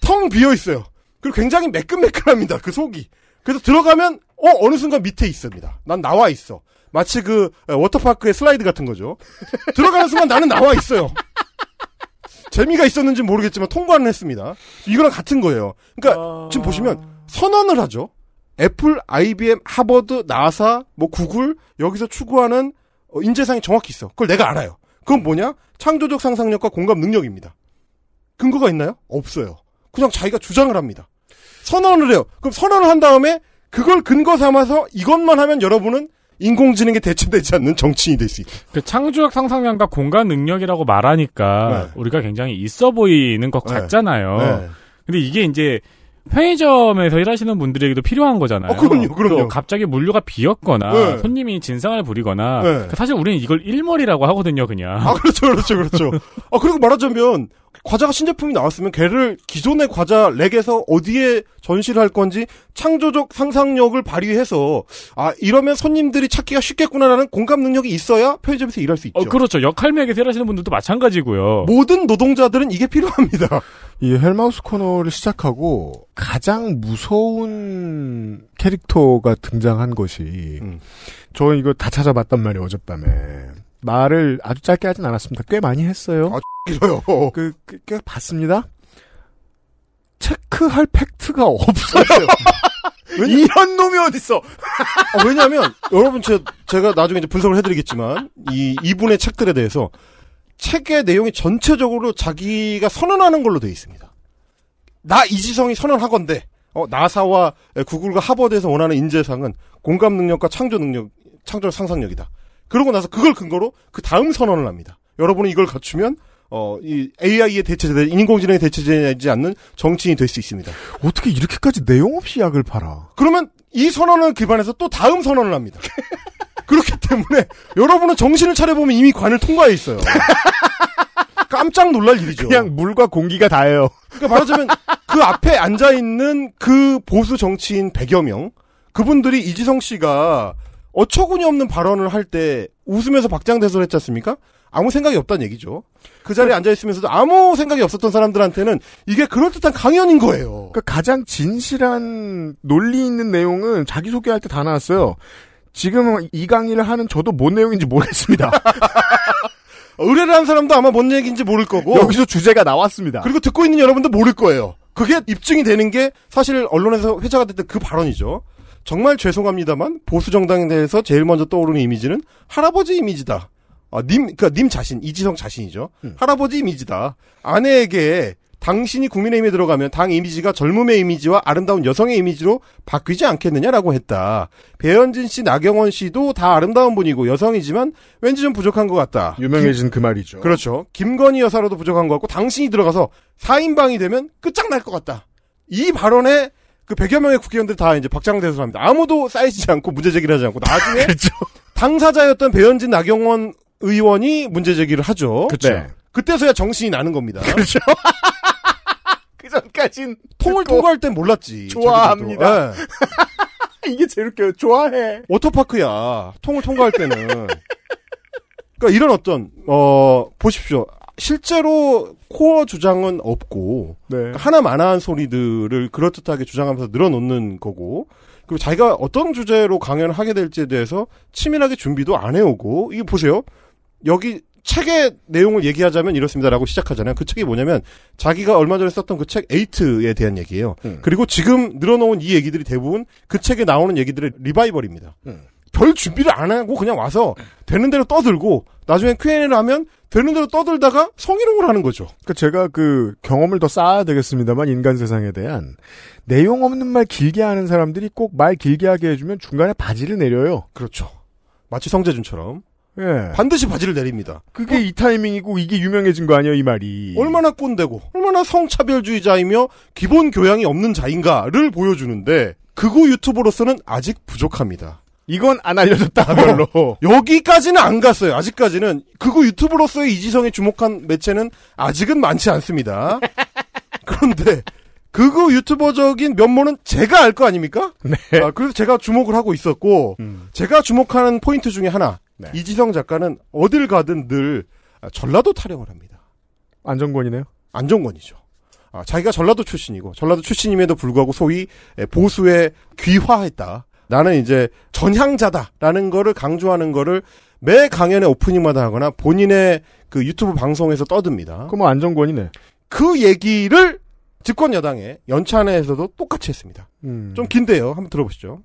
텅 비어 있어요. 그리고 굉장히 매끈매끈합니다. 그 속이. 그래서 들어가면 어 어느 순간 밑에 있습니다. 난 나와 있어. 마치 그 어, 워터파크의 슬라이드 같은 거죠. <laughs> 들어가는 순간 나는 나와 있어요. 재미가 있었는지 모르겠지만 통과는 했습니다. 이거랑 같은 거예요. 그러니까 지금 보시면 선언을 하죠. 애플, IBM, 하버드, 나사, 뭐 구글 여기서 추구하는 어, 인재상이 정확히 있어. 그걸 내가 알아요. 그건 뭐냐? 창조적 상상력과 공감 능력입니다. 근거가 있나요? 없어요. 그냥 자기가 주장을 합니다. 선언을 해요. 그럼 선언을 한 다음에 그걸 근거 삼아서 이것만 하면 여러분은 인공지능에 대체되지 않는 정치인이 될 수 있다. 그 창조적 상상력과 공간 능력이라고 말하니까 네. 우리가 굉장히 있어 보이는 것 네. 같잖아요. 네. 근데 이게 이제 편의점에서 일하시는 분들에게도 필요한 거잖아요. 어, 그럼요, 그럼요. 또 갑자기 물류가 비었거나 네. 손님이 진상을 부리거나 네. 그러니까 사실 우리는 이걸 일머리라고 하거든요, 그냥. 아, 그렇죠, 그렇죠, 그렇죠. <laughs> 아, 그리고 말하자면, 과자가 신제품이 나왔으면 걔를 기존의 과자 렉에서 어디에 전시를 할 건지 창조적 상상력을 발휘해서, 아, 이러면 손님들이 찾기가 쉽겠구나라는 공감 능력이 있어야 편의점에서 일할 수 있죠. 어, 그렇죠. 역할맥에서 일하시는 분들도 마찬가지고요. 모든 노동자들은 이게 필요합니다. 이 헬마우스 코너를 시작하고 가장 무서운 캐릭터가 등장한 것이 음. 저 이거 다 찾아봤단 말이에요 어젯밤에 말을 아주 짧게 하진 않았습니다 꽤 많이 했어요 아, 길어요. 그, 그, 꽤 봤습니다 체크할 팩트가 없어요 <laughs> 이런 놈이 어딨어 아, 왜냐면, 여러분, 제, 제가 나중에 이제 분석을 해드리겠지만, 이, 이분의 책들에 대해서, 책의 내용이 전체적으로 자기가 선언하는 걸로 되어 있습니다. 나 이지성이 선언하건대, 어, 나사와 구글과 하버드에서 원하는 인재상은 공감 능력과 창조 능력, 창조 상상력이다. 그러고 나서 그걸 근거로 그 다음 선언을 합니다. 여러분은 이걸 갖추면, 어, 이 AI의 대체제, 인공지능의 대체제지 않는 정치인이 될 수 있습니다. 어떻게 이렇게까지 내용 없이 약을 팔아? 그러면 이 선언을 기반해서 또 다음 선언을 합니다. <laughs> 그렇기 때문에 여러분은 정신을 차려보면 이미 관을 통과해 있어요. <laughs> 깜짝 놀랄 일이죠. 그냥 물과 공기가 다예요. 그러니까 말하자면 그 앞에 앉아 있는 그 보수 정치인 100여 명 그분들이 이지성 씨가 어처구니 없는 발언을 할 때 웃으면서 박장대소를 했지 않습니까? 아무 생각이 없다는 얘기죠. 그 자리에 앉아 있으면서도 아무 생각이 없었던 사람들한테는 이게 그럴듯한 강연인 거예요. 그러니까 가장 진실한 논리 있는 내용은 자기 소개할 때 다 나왔어요. 지금 이 강의를 하는 저도 뭔 내용인지 모르겠습니다. <laughs> 의뢰를 한 사람도 아마 뭔 얘기인지 모를 거고 여기서 주제가 나왔습니다. 그리고 듣고 있는 여러분도 모를 거예요. 그게 입증이 되는 게 사실 언론에서 회자가 됐던 그 발언이죠. 정말 죄송합니다만 보수 정당에 대해서 제일 먼저 떠오르는 이미지는 할아버지 이미지다. 아, 님, 그니까 님 자신, 이지성 자신이죠. 음. 할아버지 이미지다. 아내에게 당신이 국민의힘에 들어가면 당 이미지가 젊음의 이미지와 아름다운 여성의 이미지로 바뀌지 않겠느냐라고 했다. 배현진 씨, 나경원 씨도 다 아름다운 분이고 여성이지만 왠지 좀 부족한 것 같다. 유명해진 그 말이죠. 그렇죠. 김건희 여사로도 부족한 것 같고 당신이 들어가서 4인방이 되면 끝장날 것 같다. 이 발언에 그 100여 명의 국회의원들 다 이제 박장대소를 합니다. 아무도 쌓이지 않고 문제 제기를 하지 않고 나중에 <laughs> 그렇죠. 당사자였던 배현진 나경원 의원이 문제 제기를 하죠. 그쵸. 네. 그때서야 정신이 나는 겁니다. 그렇죠. <laughs> 그 전까진 통을 통과할 땐 몰랐지. 좋아합니다. 예. <laughs> 이게 제일 웃겨요. 좋아해. 워터파크야. 통을 통과할 때는. 그러니까 이런 어떤 어 보십시오. 실제로 코어 주장은 없고 네. 하나만한 소리들을 그럴듯하게 주장하면서 늘어놓는 거고 그리고 자기가 어떤 주제로 강연을 하게 될지에 대해서 치밀하게 준비도 안 해오고 이게 보세요 여기 책의 내용을 얘기하자면 이렇습니다라고 시작하잖아요 그 책이 뭐냐면 자기가 얼마 전에 썼던 그 책 에이트에 대한 얘기예요 음. 그리고 지금 늘어놓은 이 얘기들이 대부분 그 책에 나오는 얘기들의 리바이벌입니다 음. 별 준비를 안 하고 그냥 와서 되는 대로 떠들고 나중에 Q&A를 하면 되는 대로 떠들다가 성희롱을 하는 거죠. 그러니까 제가 그 경험을 더 쌓아야 되겠습니다만 인간 세상에 대한 내용 없는 말 길게 하는 사람들이 꼭 말 길게 하게 해주면 중간에 바지를 내려요. 그렇죠. 마치 성재준처럼 예. 반드시 바지를 내립니다. 그게 이 타이밍이고 이게 유명해진 거 아니에요, 이 말이. 얼마나 꼰대고 얼마나 성차별주의자이며 기본 교양이 없는 자인가를 보여주는데 극우 유튜버로서는 아직 부족합니다. 이건 안 알려졌다, 별로. 여기까지는 안 갔어요. 아직까지는 극우 유튜브로서의 이지성에 주목한 매체는 아직은 많지 않습니다. <laughs> 그런데 극우 유튜버적인 면모는 제가 알 거 아닙니까? 네. 아, 그래서 제가 주목을 하고 있었고 음. 제가 주목하는 포인트 중에 하나 네. 이지성 작가는 어딜 가든 늘 전라도 타령을 합니다. 안정권이네요. 안정권이죠. 아, 자기가 전라도 출신이고 전라도 출신임에도 불구하고 소위 에, 보수에 귀화했다. 나는 이제 전향자다라는 거를 강조하는 거를 매 강연의 오프닝마다 하거나 본인의 그 유튜브 방송에서 떠듭니다. 그럼 뭐 안정권이네. 그 얘기를 집권 여당의 연찬회에서도 똑같이 했습니다. 음. 좀 긴데요. 한번 들어보시죠.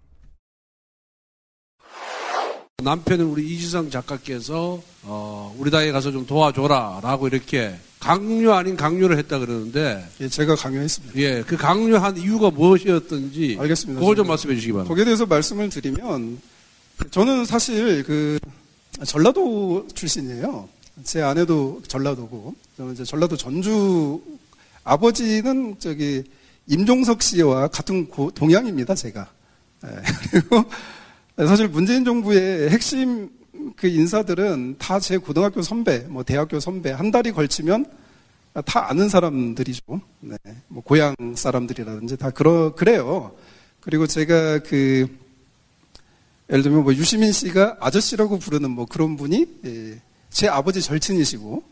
남편은 우리 이지성 작가께서 어, 우리 당에 가서 좀 도와줘라라고 이렇게 강요 아닌 강요를 했다 그러는데 예, 제가 강요했습니다. 예, 그 강요한 이유가 무엇이었던지 알겠습니다. 그걸 좀 말씀해 주시기 바랍니다. 거기에 대해서 말씀을 드리면 저는 사실 그 전라도 출신이에요. 제 아내도 전라도고 저는 이제 전라도 전주 아버지는 저기 임종석 씨와 같은 고- 동양입니다. 제가 예, <laughs> 그리고 사실 문재인 정부의 핵심 그 인사들은 다 제 고등학교 선배, 뭐 대학교 선배 한 달이 걸치면 다 아는 사람들이죠. 네. 뭐 고향 사람들이라든지 다 그러 그래요. 그리고 제가 그 예를 들면 뭐 유시민 씨가 아저씨라고 부르는 뭐 그런 분이 예, 제 아버지 절친이시고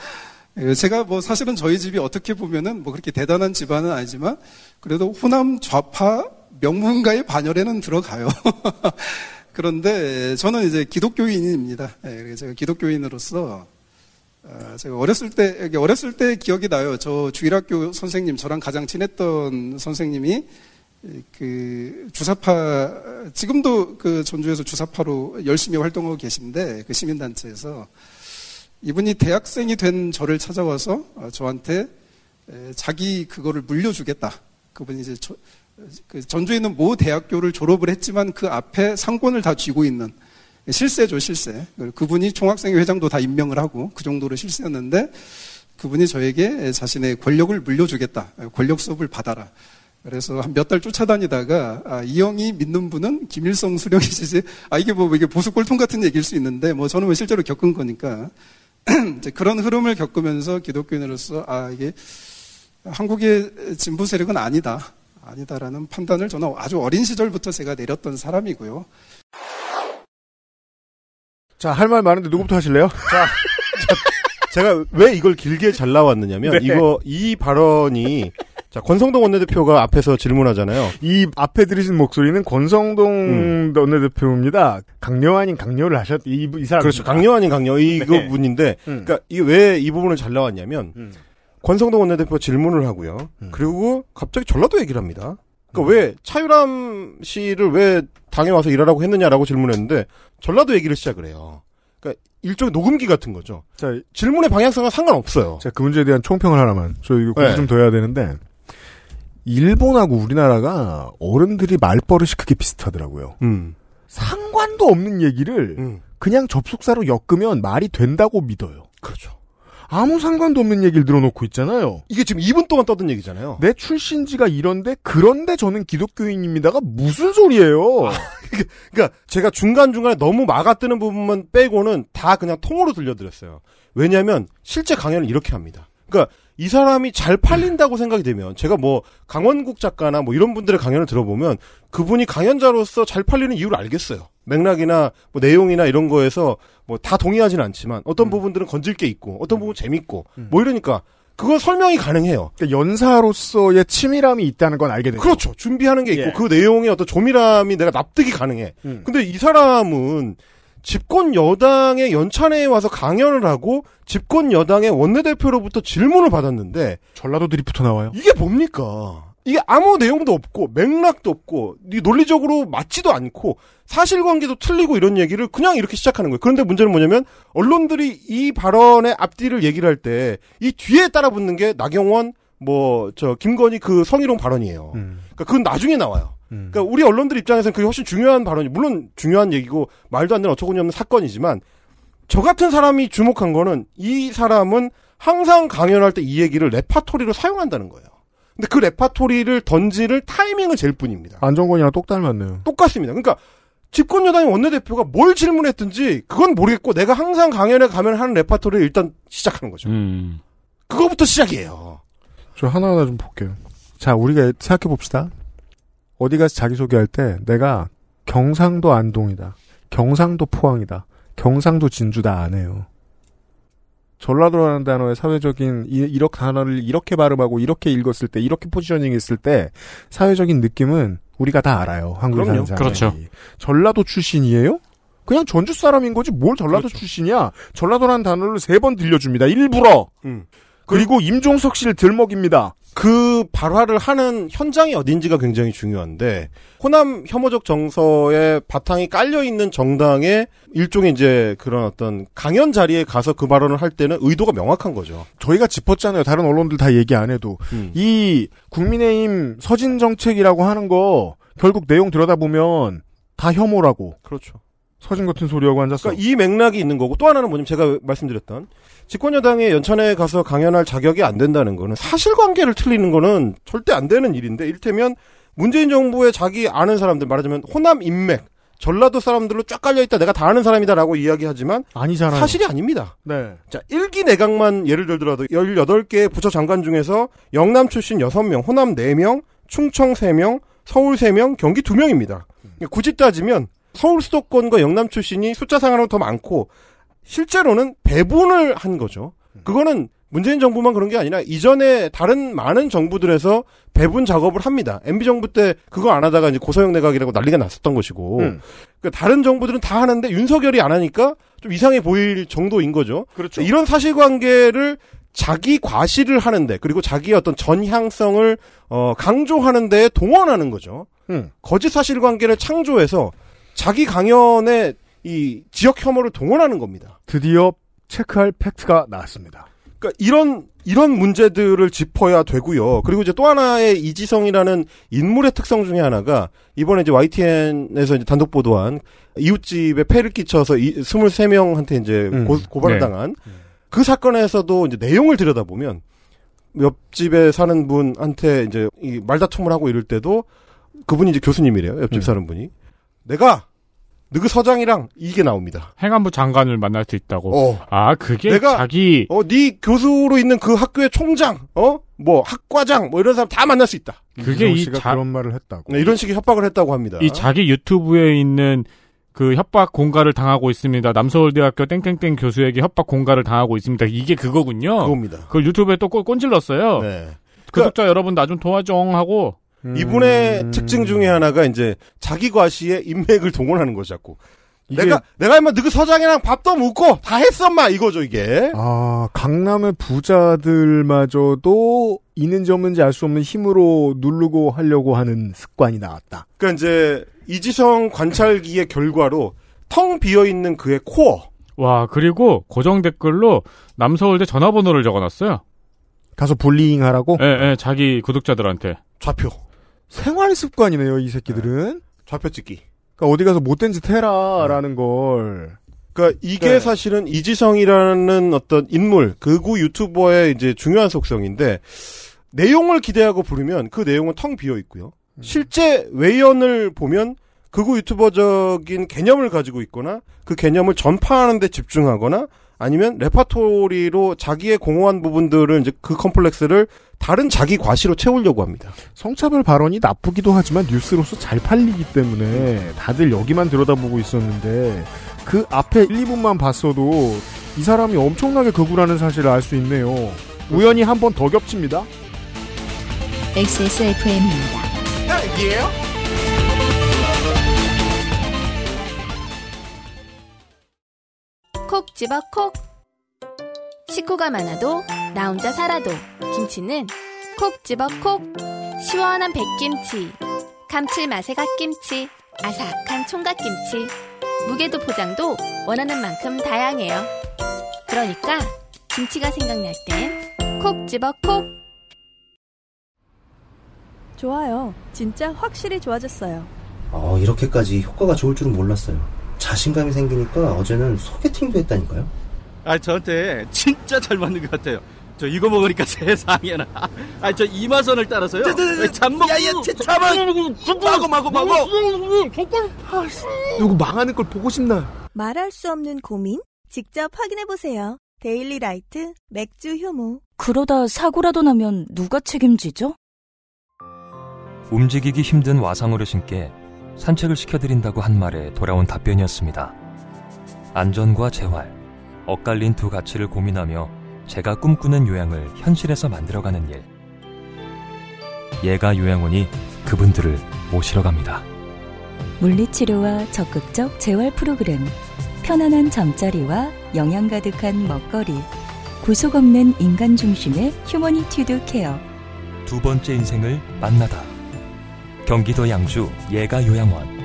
<laughs> 예, 제가 뭐 사실은 저희 집이 어떻게 보면은 뭐 그렇게 대단한 집안은 아니지만 그래도 호남 좌파 명문가의 반열에는 들어가요. <laughs> 그런데 저는 이제 기독교인입니다. 예, 제가 기독교인으로서 어, 제가 어렸을 때 어렸을 때 기억이 나요. 저 주일학교 선생님 저랑 가장 친했던 선생님이 그 주사파 지금도 그 전주에서 주사파로 열심히 활동하고 계신데 그 시민단체에서 이분이 대학생이 된 저를 찾아와서 어, 저한테 에, 자기 그거를 물려주겠다. 그분이 이제 전주에 있는 모 대학교를 졸업을 했지만 그 앞에 상권을 다 쥐고 있는 실세죠 실세. 그분이 총학생회 회장도 다 임명을 하고 그 정도로 실세였는데 그분이 저에게 자신의 권력을 물려주겠다. 권력 수업을 받아라. 그래서 한 몇 달 쫓아다니다가 아, 이 형이 믿는 분은 김일성 수령이시지. 아 이게 뭐 이게 보수 꼴통 같은 얘기일 수 있는데 뭐 저는 뭐 실제로 겪은 거니까 <clears throat> 그런 흐름을 겪으면서 기독교인으로서 아 이게 한국의 진보 세력은 아니다. 아니다라는 판단을 저는 아주 어린 시절부터 제가 내렸던 사람이고요. 자, 할 말 많은데 누구부터 하실래요? <laughs> 자, 제가 왜 이걸 길게 잘 나왔느냐면 네. 이거 이 발언이 자 권성동 원내대표가 앞에서 질문하잖아요. 이 앞에 들으신 목소리는 권성동 음. 원내대표입니다. 강요 아닌 강요를 하셨, 이, 이 사람. 그렇죠. 강요 아닌 강요 이거 네. 분인데, 음. 그러니까 이게 왜 이 부분을 잘 나왔냐면 음. 권성동 원내대표 질문을 하고요. 음. 그리고 갑자기 전라도 얘기를 합니다. 그러니까 왜 차유람 씨를 왜 당에 와서 일하라고 했느냐라고 질문했는데 전라도 얘기를 시작을 해요. 그러니까 일종의 녹음기 같은 거죠. 자, 질문의 방향성과 상관없어요. 자, 그 문제에 대한 총평을 하나만. 저 이거 공부 네. 좀더 해야 되는데. 일본하고 우리나라가 어른들이 말버릇이 크게 비슷하더라고요. 음. 상관도 없는 얘기를 음. 그냥 접속사로 엮으면 말이 된다고 믿어요. 그렇죠. 아무 상관도 없는 얘기를 늘어놓고 있잖아요. 이게 지금 2분 동안 떠든 얘기잖아요. 내 출신지가 이런데 그런데 저는 기독교인입니다가 무슨 소리예요? 그러니까 제가 중간중간에 너무 막아뜨는 부분만 빼고는 다 그냥 통으로 들려드렸어요. 왜냐하면 실제 강연을 이렇게 합니다. 그러니까 이 사람이 잘 팔린다고 생각이 되면 제가 뭐 강원국 작가나 뭐 이런 분들의 강연을 들어보면 그분이 강연자로서 잘 팔리는 이유를 알겠어요. 맥락이나 뭐 내용이나 이런 거에서 뭐 다 동의하지는 않지만 어떤 부분들은 건질 게 있고 어떤 부분 은 재밌고 뭐 이러니까 그거 설명이 가능해요. 그러니까 연사로서의 치밀함이 있다는 건 알게 되죠. 그렇죠. 준비하는 게 있고 예. 그 내용의 어떤 조밀함이 내가 납득이 가능해. 음. 근데 이 사람은 집권 여당의 연찬회에 와서 강연을 하고 집권 여당의 원내대표로부터 질문을 받았는데 전라도 드리프트 나와요. 이게 뭡니까? 이게 아무 내용도 없고 맥락도 없고 이 논리적으로 맞지도 않고 사실관계도 틀리고 이런 얘기를 그냥 이렇게 시작하는 거예요. 그런데 문제는 뭐냐면 언론들이 이 발언의 앞뒤를 얘기를 할 때 이 뒤에 따라 붙는 게 나경원 뭐 저 김건희 그 성희롱 발언이에요. 음. 그러니까 그건 나중에 나와요. 음. 그러니까 우리 언론들 입장에서는 그게 훨씬 중요한 발언이 물론 중요한 얘기고 말도 안 되는 어처구니 없는 사건이지만 저 같은 사람이 주목한 거는 이 사람은 항상 강연할 때 이 얘기를 레파토리로 사용한다는 거예요. 근데 그 레파토리를 던지를 타이밍은 제일 뿐입니다. 안정권이랑 똑 닮았네요. 똑같습니다. 그러니까 집권 여당의 원내대표가 뭘 질문했든지 그건 모르겠고 내가 항상 강연에 가면 하는 레파토리를 일단 시작하는 거죠. 음. 그거부터 시작이에요. 저 하나하나 좀 볼게요. 자, 우리가 생각해 봅시다. 어디 가서 자기소개할 때 내가 경상도 안동이다. 경상도 포항이다. 경상도 진주다 안 해요. 전라도라는 단어의 사회적인 이, 이렇게 단어를 이렇게 발음하고 이렇게 읽었을 때 이렇게 포지셔닝 했을 때 사회적인 느낌은 우리가 다 알아요. 사는 사람이. 그렇죠. 전라도 출신이에요? 그냥 전주 사람인 거지 뭘 전라도 그렇죠. 출신이야. 전라도라는 단어를 세 번 들려줍니다. 일부러. 음. 그리고 임종석 씨를 들먹입니다. 그 발화를 하는 현장이 어딘지가 굉장히 중요한데 호남 혐오적 정서에 바탕이 깔려 있는 정당의 일종의 이제 그런 어떤 강연 자리에 가서 그 발언을 할 때는 의도가 명확한 거죠. 저희가 짚었잖아요. 다른 언론들 다 얘기 안 해도. 음. 이 국민의힘 서진 정책이라고 하는 거 결국 내용 들여다보면 다 혐오라고. 그렇죠. 서진 같은 소리하고 앉았어. 그러니까 이 맥락이 있는 거고 또 하나는 뭐냐면 제가 말씀드렸던 집권여당의 연찬회에 가서 강연할 자격이 안 된다는 거는 사실관계를 틀리는 거는 절대 안 되는 일인데 이를테면 문재인 정부의 자기 아는 사람들 말하자면 호남 인맥 전라도 사람들로 쫙 깔려있다 내가 다 아는 사람이다라고 이야기하지만 아니잖아요. 사실이 아닙니다. 네. 자, 일기 내각만 예를 들더라도 18개 부처 장관 중에서 영남 출신 6명, 호남 4명, 충청 3명, 서울 3명, 경기 2명입니다. 굳이 따지면 서울 수도권과 영남 출신이 숫자상으로 더 많고 실제로는 배분을 한 거죠. 그거는 문재인 정부만 그런 게 아니라 이전에 다른 많은 정부들에서 배분 작업을 합니다. MB 정부 때 그거 안 하다가 이제 고소영 내각이라고 난리가 났었던 것이고 음. 그러니까 다른 정부들은 다 하는데 윤석열이 안 하니까 좀 이상해 보일 정도인 거죠. 그렇죠. 이런 사실관계를 자기 과시를 하는데 그리고 자기의 어떤 전향성을 어, 강조하는 데 동원하는 거죠. 음. 거짓 사실관계를 창조해서 자기 강연에 이 지역 혐오를 동원하는 겁니다. 드디어 체크할 팩트가 나왔습니다. 그러니까 이런 이런 문제들을 짚어야 되고요. 그리고 이제 또 하나의 이지성이라는 인물의 특성 중에 하나가 이번에 이제 YTN에서 이제 단독 보도한 이웃집에 폐를 끼쳐서 이, 23명한테 이제 음, 고, 고발을 네. 당한 그 사건에서도 이제 내용을 들여다보면 옆집에 사는 분한테 이제 이 말다툼을 하고 이럴 때도 그분이 이제 교수님이래요. 옆집 음. 사는 분이. 내가 너그 서장이랑 이게 나옵니다. 행안부 장관을 만날 수 있다고. 어. 아, 그게 내가 자기 어, 네 교수로 있는 그 학교의 총장, 어, 뭐 학과장, 뭐 이런 사람 다 만날 수 있다. 그게 이 자, 그런 말을 했다고. 네, 이런 식의 협박을 했다고 합니다. 이 자기 유튜브에 있는 그 협박 공갈을 당하고 있습니다. 남서울대학교 땡땡땡 교수에게 협박 공갈을 당하고 있습니다. 이게 그거군요. 그겁니다. 그걸 유튜브에 또 꼰- 꼰질렀어요. 네. 구독자 여러분 나 좀 도와줘 하고 이분의 음. 특징 중에 하나가 이제 자기 과시에 인맥을 동원하는 거죠, 자꾸. 이게- 내가, 내가 임마 너그 서장이랑 밥도 먹고 다 했어, 마 이거죠, 이게. 아, 강남의 부자들마저도 있는지 없는지 알 수 없는 힘으로 누르고 하려고 하는 습관이 나왔다. 그러니까 이제 이지성 관찰기의 결과로 텅 비어 있는 그의 코어. 와 그리고 고정 댓글로 남서울대 전화번호를 적어놨어요. 가서 불리잉 하라고? 예, 예, 자기 구독자들한테. 좌표. 생활 습관이네요, 이 새끼들은. 좌표 찍기. 그러니까 어디 가서 못된 짓 해라라는 걸. 그러니까 이게 네. 사실은 이지성이라는 어떤 인물, 극우 유튜버의 이제 중요한 속성인데 내용을 기대하고 부르면 그 내용은 텅 비어 있고요. 실제 외연을 보면 극우 유튜버적인 개념을 가지고 있거나 그 개념을 전파하는 데 집중하거나 아니면 레파토리로 자기의 공허한 부분들을 이제 그 컴플렉스를 다른 자기 과시로 채우려고 합니다. 성차별 발언이 나쁘기도 하지만 뉴스로서 잘 팔리기 때문에 다들 여기만 들여다보고 있었는데 그 앞에 1, 2분만 봤어도 이 사람이 엄청나게 극우라는 사실을 알 수 있네요. 우연히 한 번 더 겹칩니다. XSFM입니다. 콕 집어 콕. 식구가 많아도 나 혼자 살아도 김치는 콕 집어 콕. 시원한 백김치, 감칠맛의 갓김치, 아삭한 총각김치. 무게도 포장도 원하는 만큼 다양해요. 그러니까 김치가 생각날 땐 콕 집어 콕. 좋아요. 진짜 확실히 좋아졌어요. 어, 이렇게까지 효과가 좋을 줄은 몰랐어요. 자신감이 생기니까 어제는 소개팅도 했다니까요. 아, 저한테 진짜 잘 맞는 것 같아요. 저 이거 먹으니까 <laughs> 세상에나. 아, 저 이마선을 따라서요. 잠먹. 야야, 잠은. 마고 마고 마고. 누구 망하는 걸 보고 싶나? 말할 수 없는 고민? 직접 확인해 보세요. 데일리 라이트 맥주 효모. 그러다 사고라도 나면 누가 책임지죠? 움직이기 힘든 와상어르신께 산책을 시켜드린다고 한 말에 돌아온 답변이었습니다. 안전과 재활, 엇갈린 두 가치를 고민하며 제가 꿈꾸는 요양을 현실에서 만들어가는 일. 예가 요양원이 그분들을 모시러 갑니다. 물리치료와 적극적 재활 프로그램, 편안한 잠자리와 영양 가득한 먹거리, 구속 없는 인간 중심의 휴머니튜드 케어. 두 번째 인생을 만나다. 경기도 양주 예가 요양원.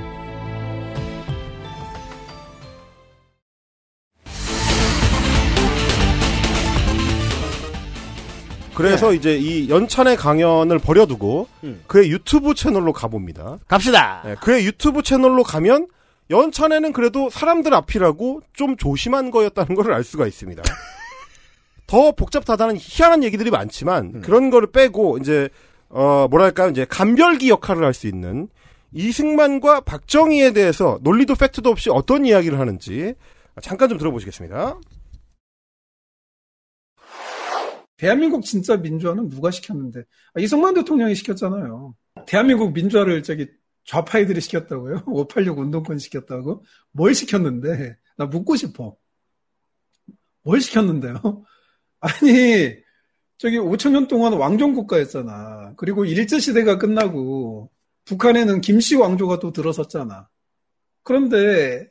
그래서 네. 이제 이 연찬의 강연을 버려두고 음. 그의 유튜브 채널로 가봅니다. 갑시다. 네, 그의 유튜브 채널로 가면 연찬에는 그래도 사람들 앞이라고 좀 조심한 거였다는 걸 알 수가 있습니다. <laughs> 더 복잡하다는 희한한 얘기들이 많지만 음. 그런 거를 빼고 이제 어 뭐랄까요 이제 감별기 역할을 할 수 있는 이승만과 박정희에 대해서 논리도 팩트도 없이 어떤 이야기를 하는지 잠깐 좀 들어보시겠습니다. 대한민국 진짜 민주화는 누가 시켰는데? 아, 이승만 대통령이 시켰잖아요. 대한민국 민주화를 저기 좌파이들이 시켰다고요? <laughs> 586 운동권 시켰다고? 뭘 시켰는데? 나 묻고 싶어. 뭘 시켰는데요? <laughs> 아니, 저기 5천 년 동안 왕정 국가였잖아. 그리고 일제 시대가 끝나고 북한에는 김씨 왕조가 또 들어섰잖아. 그런데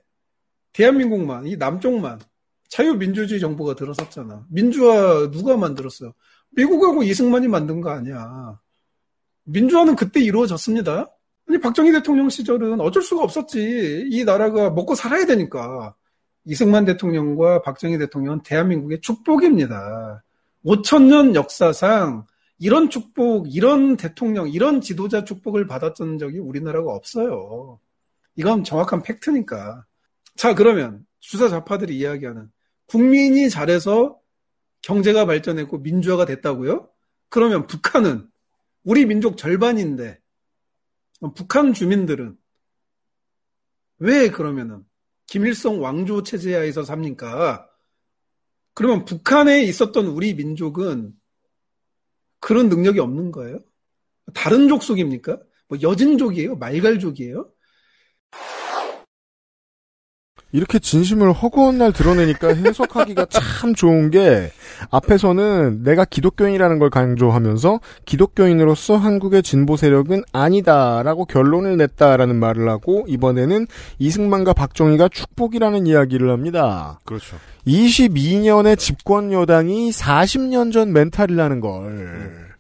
대한민국만, 이 남쪽만 자유민주주의 정부가 들어섰잖아. 민주화 누가 만들었어요? 미국하고 이승만이 만든 거 아니야. 민주화는 그때 이루어졌습니다. 아니, 박정희 대통령 시절은 어쩔 수가 없었지. 이 나라가 먹고 살아야 되니까. 이승만 대통령과 박정희 대통령은 대한민국의 축복입니다. 5천 년 역사상 이런 축복, 이런 대통령, 이런 지도자 축복을 받았던 적이 우리나라가 없어요. 이건 정확한 팩트니까. 자, 그러면 주사 좌파들이 이야기하는 국민이 잘해서 경제가 발전했고 민주화가 됐다고요? 그러면 북한은 우리 민족 절반인데 북한 주민들은 왜 그러면은 김일성 왕조 체제 하에서 삽니까? 그러면 북한에 있었던 우리 민족은 그런 능력이 없는 거예요? 다른 족속입니까? 뭐 여진족이에요? 말갈족이에요? 이렇게 진심을 허구한 날 드러내니까 해석하기가 <laughs> 참 좋은 게 앞에서는 내가 기독교인이라는 걸 강조하면서 기독교인으로서 한국의 진보 세력은 아니다라고 결론을 냈다라는 말을 하고 이번에는 이승만과 박정희가 축복이라는 이야기를 합니다. 그렇죠. 22년의 집권 여당이 40년 전 멘탈이라는 걸.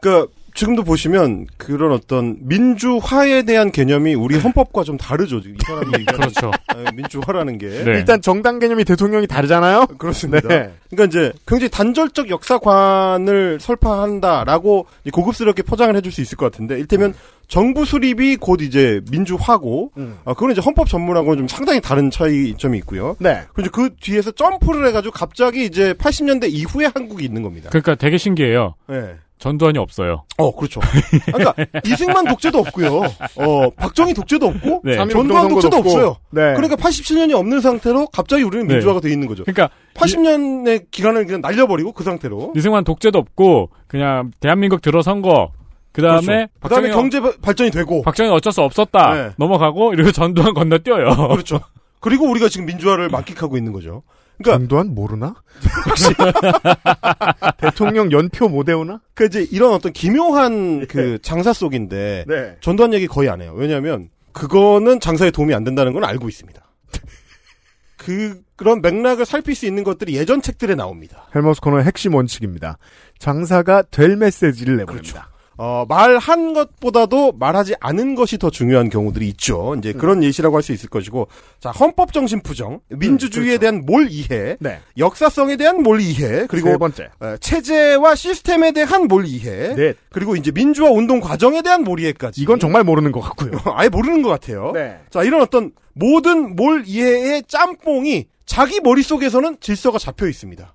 그러니까 지금도 보시면 그런 어떤 민주화에 대한 개념이 우리 헌법과 좀 다르죠. 이 사람이 <laughs> 그렇죠. 아, 민주화라는 게 일단 정당 개념이 대통령이 다르잖아요. 그렇습니다. 네. 그러니까 이제 굉장히 단절적 역사관을 설파한다라고 고급스럽게 포장을 해줄 수 있을 것 같은데 일테면 정부 수립이 곧 이제 민주화고 아, 그건 이제 헌법 전문하고는 좀 상당히 다른 차이점이 있고요. 네. 그리고 그 뒤에서 점프를 해가지고 갑자기 이제 80년대 이후에 한국이 있는 겁니다. 그러니까 되게 신기해요. 네. 전두환이 없어요. 어, 그렇죠. 그러니까 이승만 독재도 없고요. 어, 박정희 독재도 없고 네. 전두환 독재도 없고. 없어요. 네. 그러니까 87년이 없는 상태로 갑자기 우리는 네. 민주화가 돼 있는 거죠. 그러니까 80년의 기간을 그냥 날려버리고 그 상태로. 이승만 독재도 없고 그냥 대한민국 들어선 거. 그 다음에 그렇죠. 그다음에 경제 바- 발전이 되고. 박정희 어쩔 수 없었다. 네. 넘어가고 이리고 전두환 건너뛰어요. 그렇죠. 그리고 우리가 지금 민주화를 만끽하고 있는 거죠. 그러니까 전두환 모르나? <laughs> <laughs> 대통령 연표 못 외우나? 그 이제 이런 어떤 기묘한 그 장사 속인데 네. 전두환 얘기 거의 안 해요. 왜냐하면 그거는 장사에 도움이 안 된다는 건 알고 있습니다. <laughs> 그 그런 맥락을 살필 수 있는 것들이 예전 책들에 나옵니다. 헬마우스 코너의 핵심 원칙입니다. 장사가 될 메시지를 내보냅니다. 어, 말한 것보다도 말하지 않은 것이 더 중요한 경우들이 있죠. 이제 그런 예시라고 할 수 있을 것이고, 자, 헌법 정신 부정, 민주주의에 대한 몰 이해, 네. 역사성에 대한 몰 이해, 그리고 세 번째. 어, 체제와 시스템에 대한 몰 이해, 넷. 그리고 이제 민주화 운동 과정에 대한 몰 이해까지. 이건 정말 모르는 것 같고요. <laughs> 아예 모르는 것 같아요. 네. 자, 이런 어떤 모든 몰 이해의 짬뽕이 자기 머릿 속에서는 질서가 잡혀 있습니다.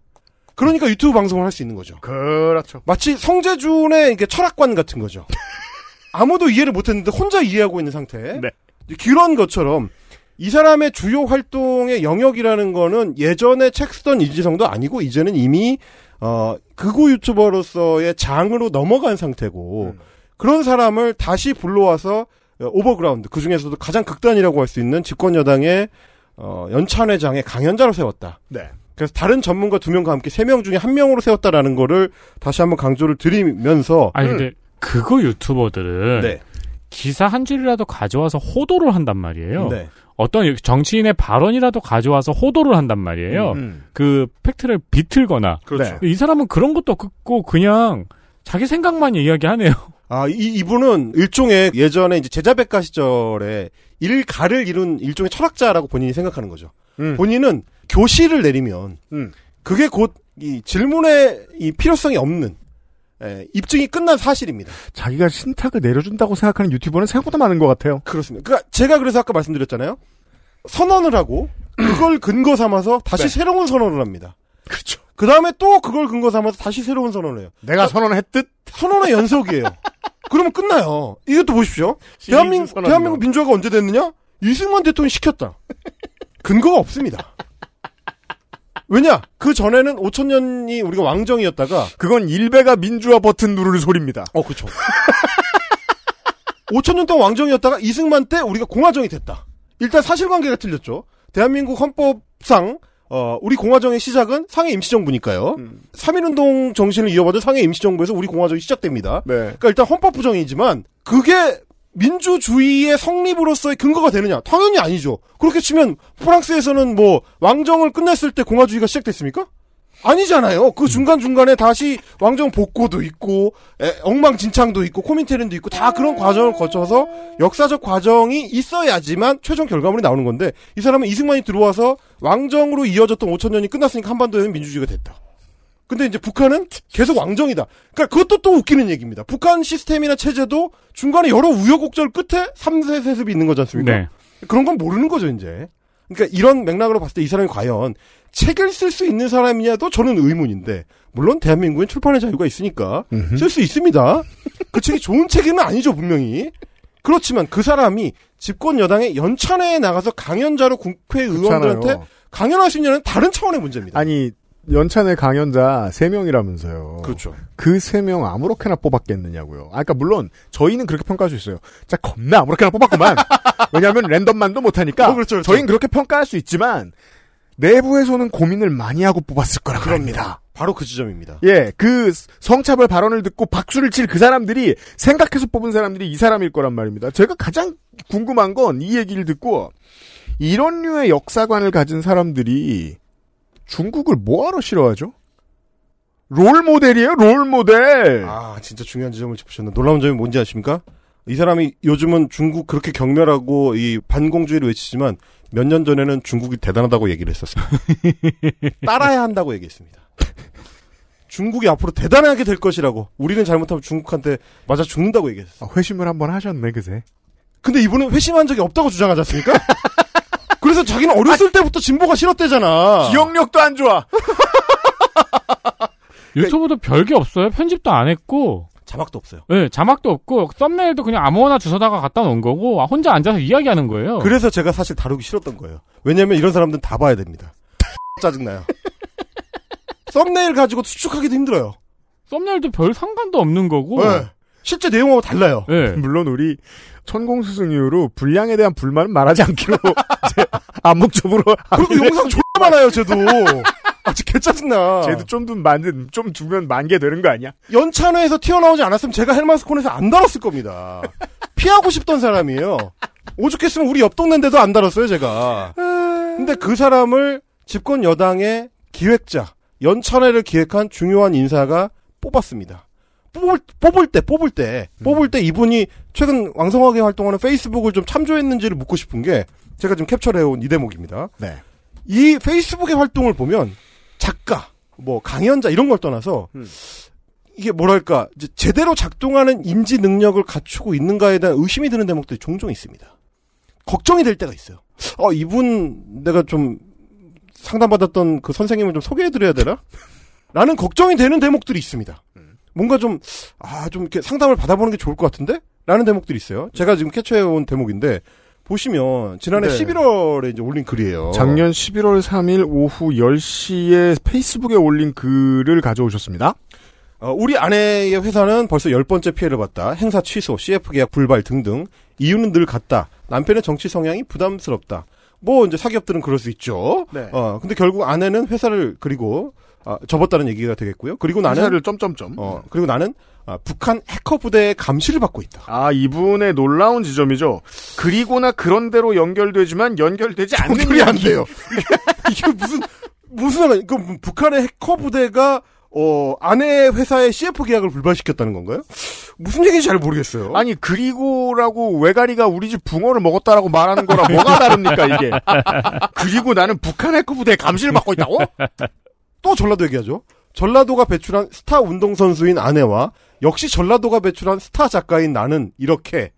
그러니까 유튜브 방송을 할 수 있는 거죠. 그렇죠. 마치 성제준의 이게 철학관 같은 거죠. <laughs> 아무도 이해를 못했는데 혼자 이해하고 있는 상태. 네. 그런 것처럼 이 사람의 주요 활동의 영역이라는 거는 예전에 책 쓰던 이지성도 아니고 이제는 이미 어 극우 유튜버로서의 장으로 넘어간 상태고 그런 사람을 다시 불러와서 어, overground 그 중에서도 가장 극단이라고 할 수 있는 집권 여당의 어 연찬회장의 강연자로 세웠다. 네. 그래서 다른 전문가 두 명과 함께 세 명 중에 한 명으로 세웠다라는 거를 다시 한번 강조를 드리면서 아니 근데 그거 유튜버들은 네. 기사 한 줄이라도 가져와서 호도를 한단 말이에요. 네. 어떤 정치인의 발언이라도 가져와서 호도를 한단 말이에요. 음. 그 팩트를 비틀거나. 그렇죠. 이 사람은 그런 것도 없고 그냥 자기 생각만 이야기하네요. <laughs> 아, 이, 이분은 일종의 예전에 이제 제자백과 시절에 일가를 이룬 일종의 철학자라고 본인이 생각하는 거죠. 음. 본인은 교시를 내리면 음. 그게 곧 이 질문의 이 필요성이 없는 예, 입증이 끝난 사실입니다. 자기가 신탁을 내려준다고 생각하는 유튜버는 생각보다 많은 것 같아요. 그렇습니다. 그러니까 제가 그래서 아까 말씀드렸잖아요. 선언을 하고 그걸 <clears throat> 근거 삼아서 다시 네. 새로운 선언을 합니다. 그렇죠. 그 다음에 또 그걸 근거 삼아서 다시 새로운 선언을 해요. 내가 선언했듯 선언의 연속이에요. <laughs> 그러면 끝나요. 이것도 보십시오. 대한민국. 대한민국 민주화가 언제 됐느냐? 이승만 대통령이 시켰다. <laughs> 근거가 없습니다. 왜냐? 그 전에는 5천년이 우리가 왕정이었다가 그건 일베가 민주화 버튼 누를 소리입니다. 어, 그렇죠. 5천년 동안 왕정이었다가 이승만 때 우리가 공화정이 됐다. 일단 사실관계가 틀렸죠. 대한민국 헌법상 어, 우리 공화정의 시작은 상해 임시정부니까요. 음. 3.1운동 정신을 이어받은 상해 임시정부에서 우리 공화정이 시작됩니다. 네. 그러니까 일단 헌법 부정이지만 그게 민주주의의 성립으로서의 근거가 되느냐? 당연히 아니죠. 그렇게 치면 프랑스에서는 뭐 왕정을 끝냈을 때 공화주의가 시작됐습니까? 아니잖아요. 그 중간 중간에 다시 왕정 복고도 있고 에, 엉망진창도 있고 코민테른도 있고 다 그런 과정을 거쳐서 역사적 과정이 있어야지만 최종 결과물이 나오는 건데 이 사람은 이승만이 들어와서 왕정으로 이어졌던 5천 년이 끝났으니까 한반도에는 민주주의가 됐다. 근데 이제 북한은 계속 왕정이다. 그러니까 그것도 또 웃기는 얘기입니다. 북한 시스템이나 체제도 중간에 여러 우여곡절 끝에 3세 세습이 있는 거지 않습니까? 네. 그런 건 모르는 거죠, 이제. 그러니까 이런 맥락으로 봤을 때 이 사람이 과연 책을 쓸 수 있는 사람이냐도 저는 의문인데 물론 대한민국엔 출판의 자유가 있으니까 쓸 수 있습니다. 그 책이 좋은 책은 아니죠 분명히. 그렇지만 그 사람이 집권 여당의 연찬회에 나가서 강연자로 국회의원들한테 그렇잖아요. 강연할 수 있냐는 다른 차원의 문제입니다. 아니 연찬의 강연자 3명이라면서요. 그렇죠. 그 3명 아무렇게나 뽑았겠느냐고요. 아, 그러니까 물론 저희는 그렇게 평가할 수 있어요. 자, 겁나 아무렇게나 뽑았구만. <laughs> 왜냐하면 랜덤만도 못하니까. 어, 그렇죠, 그렇죠. 저희는 그렇게 평가할 수 있지만 내부에서는 고민을 많이 하고 뽑았을 거란 말입니다. 바로 그 지점입니다. 예, 그 성차별 발언을 듣고 박수를 칠 그 사람들이 생각해서 뽑은 사람들이 이 사람일 거란 말입니다. 제가 가장 궁금한 건 이 얘기를 듣고 이런 류의 역사관을 가진 사람들이 중국을 뭐하러 싫어하죠? 롤 모델이에요, 롤 모델. 아, 진짜 중요한 지점을 짚으셨네. 놀라운 점이 뭔지 아십니까? 이 사람이 요즘은 중국 그렇게 경멸하고 이 반공주의를 외치지만 몇 년 전에는 중국이 대단하다고 얘기를 했었어요. <laughs> 따라야 한다고 얘기했습니다. 중국이 앞으로 대단하게 될 것이라고. 우리는 잘못하면 중국한테 맞아 죽는다고 얘기했어요. 아, 회심을 한번 하셨네, 그새. 근데 이분은 회심한 적이 없다고 주장하지 않습니까? <laughs> 그래서 자기는 어렸을 때부터 진보가 싫었대잖아. 기억력도 안 좋아. <laughs> 유튜브도 별게 없어요. 편집도 안 했고. 자막도 없어요. 네, 자막도 없고 썸네일도 그냥 아무거나 주워다가 갖다 놓은 거고 아, 혼자 앉아서 이야기하는 거예요. 그래서 제가 사실 다루기 싫었던 거예요. 왜냐면 이런 사람들은 다 봐야 됩니다. <laughs> 짜증나요. 썸네일 가지고 수축하기도 힘들어요. 썸네일도 별 상관도 없는 거고. 네. 실제 내용하고 달라요. 네. <laughs> 물론 우리 천공 스승 이후로 분량에 대한 불만은 말하지 않기로 <laughs> 암묵적으로 그리고 영상 존나 많아요, 쟤도. 아, 진짜 개짜증나. 쟤도 좀 좀 만든 좀 두면 만개 되는 거 아니야? 연찬회에서 튀어나오지 않았으면 제가 헬마스콘에서 안 달았을 겁니다. 피하고 싶던 사람이에요. 오죽했으면 우리 옆 동네인데도 안 달았어요, 제가. 근데 그 사람을 집권 여당의 기획자, 연찬회를 기획한 중요한 인사가 뽑았습니다. 뽑을, 뽑을 때, 뽑을 때, 뽑을 때 이분이 최근 왕성하게 활동하는 페이스북을 좀 참조했는지를 묻고 싶은 게 제가 지금 캡처를 해온 이 대목입니다. 네. 이 페이스북의 활동을 보면 작가, 뭐 강연자 이런 걸 떠나서 이게 뭐랄까 제대로 작동하는 인지 능력을 갖추고 있는가에 대한 의심이 드는 대목들이 종종 있습니다. 걱정이 될 때가 있어요. 어 이분 내가 좀 상담받았던 그 선생님을 좀 소개해드려야 되나? 라는 걱정이 되는 대목들이 있습니다. 뭔가 좀, 아, 좀 이렇게 상담을 받아보는 게 좋을 것 같은데? 라는 대목들이 있어요. 제가 지금 캐쳐해온 대목인데, 보시면, 지난해 네. 11월에 이제 올린 글이에요. 작년 11월 3일 오후 10시에 페이스북에 올린 글을 가져오셨습니다. 어, 우리 아내의 회사는 벌써 열 번째 피해를 봤다. 행사 취소, CF 계약 불발 등등. 이유는 늘 같다. 남편의 정치 성향이 부담스럽다. 뭐 이제 사기업들은 그럴 수 있죠. 네. 어, 근데 결국 아내는 회사를 그리고 아, 접었다는 얘기가 되겠고요. 그리고 나는 회사를 점점점. 어, 그리고 나는 아, 북한 해커 부대의 감시를 받고 있다. 아, 이분의 놀라운 지점이죠. 그리고나 그런 대로 연결되지만 연결되지 않는 연결이 안. 돼요. <laughs> 이게 무슨 무슨? 그 북한의 해커 부대가 어 아내 회사의 CF 계약을 불발시켰다는 건가요? 무슨 얘기인지 잘 모르겠어요. 아니 그리고라고 외가리가 우리 집 붕어를 먹었다라고 말하는 거랑 뭐가 다릅니까 이게? <laughs> 그리고 나는 북한 해커 부대 감시를 받고 있다고? 또 전라도 얘기하죠. 전라도가 배출한 스타 운동선수인 아내와 역시 전라도가 배출한 스타 작가인 나는 이렇게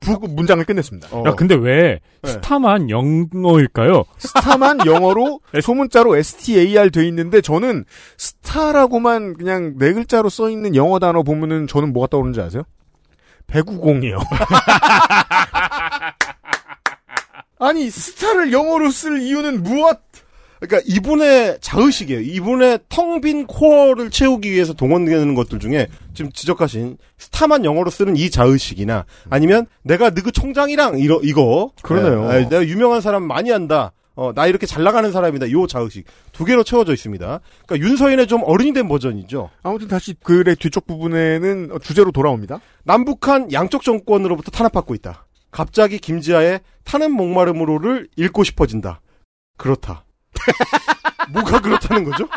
북 문장을 끝냈습니다. 어. 야, 근데 왜 네. 스타만 영어일까요? 스타만 <laughs> 영어로 소문자로 STAR 돼 있는데 저는 스타라고만 그냥 네 글자로 써 있는 영어 단어 보면은 저는 뭐가 떠오르는지 아세요? 배구공이요. <laughs> 아니 스타를 영어로 쓸 이유는 무엇? 그러니까 이분의 자의식이에요. 이분의 텅 빈 코어를 채우기 위해서 동원되는 것들 중에 지금 지적하신 스타만 영어로 쓰는 이 자의식이나 아니면 내가 느그 총장이랑 이거 이거 그러네요. 예, 예, 내가 유명한 사람 많이 안다. 어, 나 이렇게 잘 나가는 사람이다. 요 자의식 두 개로 채워져 있습니다. 그러니까 윤서인의 좀 어른이 된 버전이죠. 아무튼 다시 글의 뒤쪽 부분에는 주제로 돌아옵니다. 남북한 양쪽 정권으로부터 탄압받고 있다. 갑자기 김지아의 타는 목마름으로를 읽고 싶어진다. 그렇다. <laughs> 뭐가 그렇다는 거죠?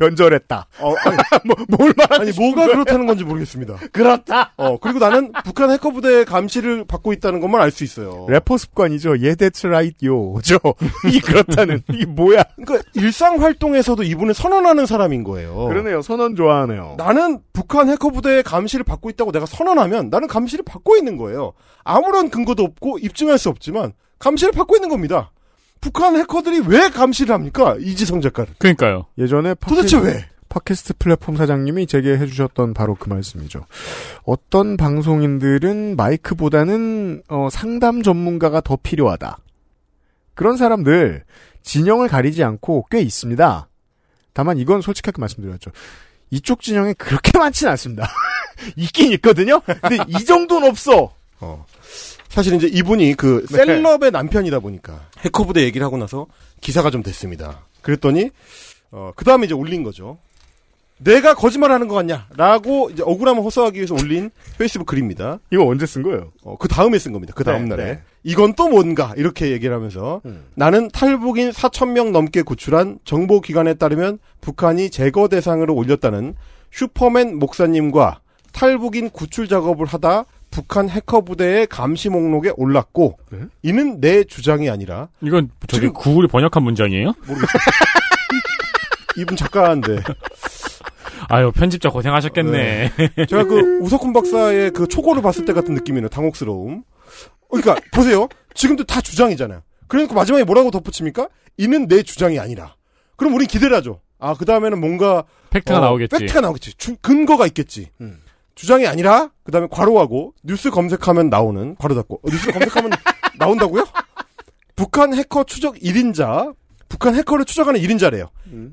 변절했다. 어, <laughs> 아니, 뭐, 뭘 말하는 아니 뭐가 그렇다는 건지 모르겠습니다. <laughs> 그렇다. 어 그리고 나는 북한 해커 부대의 감시를 받고 있다는 것만 알 수 있어요. 래퍼 습관이죠. 예, right, 요죠. 이 그렇다는 이게 뭐야? 그러니까 일상 활동에서도 이분은 선언하는 사람인 거예요. 그러네요. 선언 좋아하네요. 나는 북한 해커 부대의 감시를 받고 있다고 내가 선언하면 나는 감시를 받고 있는 거예요. 아무런 근거도 없고 입증할 수 없지만 감시를 받고 있는 겁니다. 북한 해커들이 왜 감시를 합니까? 이지성 작가를. 그러니까요. 예전에 도대체 왜? 팟캐스트 플랫폼 사장님이 제게 해주셨던 바로 그 말씀이죠. 어떤 방송인들은 마이크보다는 어, 상담 전문가가 더 필요하다. 그런 사람들 진영을 가리지 않고 꽤 있습니다. 다만 이건 솔직하게 말씀드렸죠. 이쪽 진영에 그렇게 <laughs> 많지는 않습니다. <laughs> 있긴 있거든요. 근데 이 정도는 없어. 어. 사실 이제 이분이 그 네. 셀럽의 남편이다 보니까 해커부대 얘기를 하고 나서 기사가 좀 됐습니다. 그랬더니 어, 그 다음에 이제 올린 거죠. 내가 거짓말하는 거 같냐라고 이제 억울함을 호소하기 위해서 올린 페이스북 글입니다. 이거 언제 쓴 거예요? 어, 그 다음에 쓴 겁니다. 그 다음 네, 날에 네. 이건 또 뭔가 이렇게 얘기를 하면서 음. 나는 탈북인 4천 명 넘게 구출한 정보 기관에 따르면 북한이 제거 대상으로 올렸다는 슈퍼맨 목사님과 탈북인 구출 작업을 하다 북한 해커 부대의 감시 목록에 올랐고 네? 이는 내 주장이 아니라 이건 저기 지금- 구글이 번역한 문장이에요? <laughs> 이분 작가인데 아유 편집자 고생하셨겠네. 제가 그 우석훈 박사의 그 초고를 봤을 때 같은 느낌이네요. 당혹스러움. 그러니까 보세요. 지금도 다 주장이잖아요. 그러니까 마지막에 뭐라고 덧붙입니까? 이는 내 주장이 아니라. 그럼 우린 기대를 하죠. 아, 그 다음에는 뭔가 팩트가 어, 나오겠지. 팩트가 나오겠지. 주- 근거가 있겠지. 음. 주장이 아니라 그 다음에 괄호하고 뉴스 검색하면 나오는 괄호 닫고 어, 뉴스 검색하면 <laughs> 나온다고요? 북한 해커 추적 1인자 북한 해커를 추적하는 1인자래요.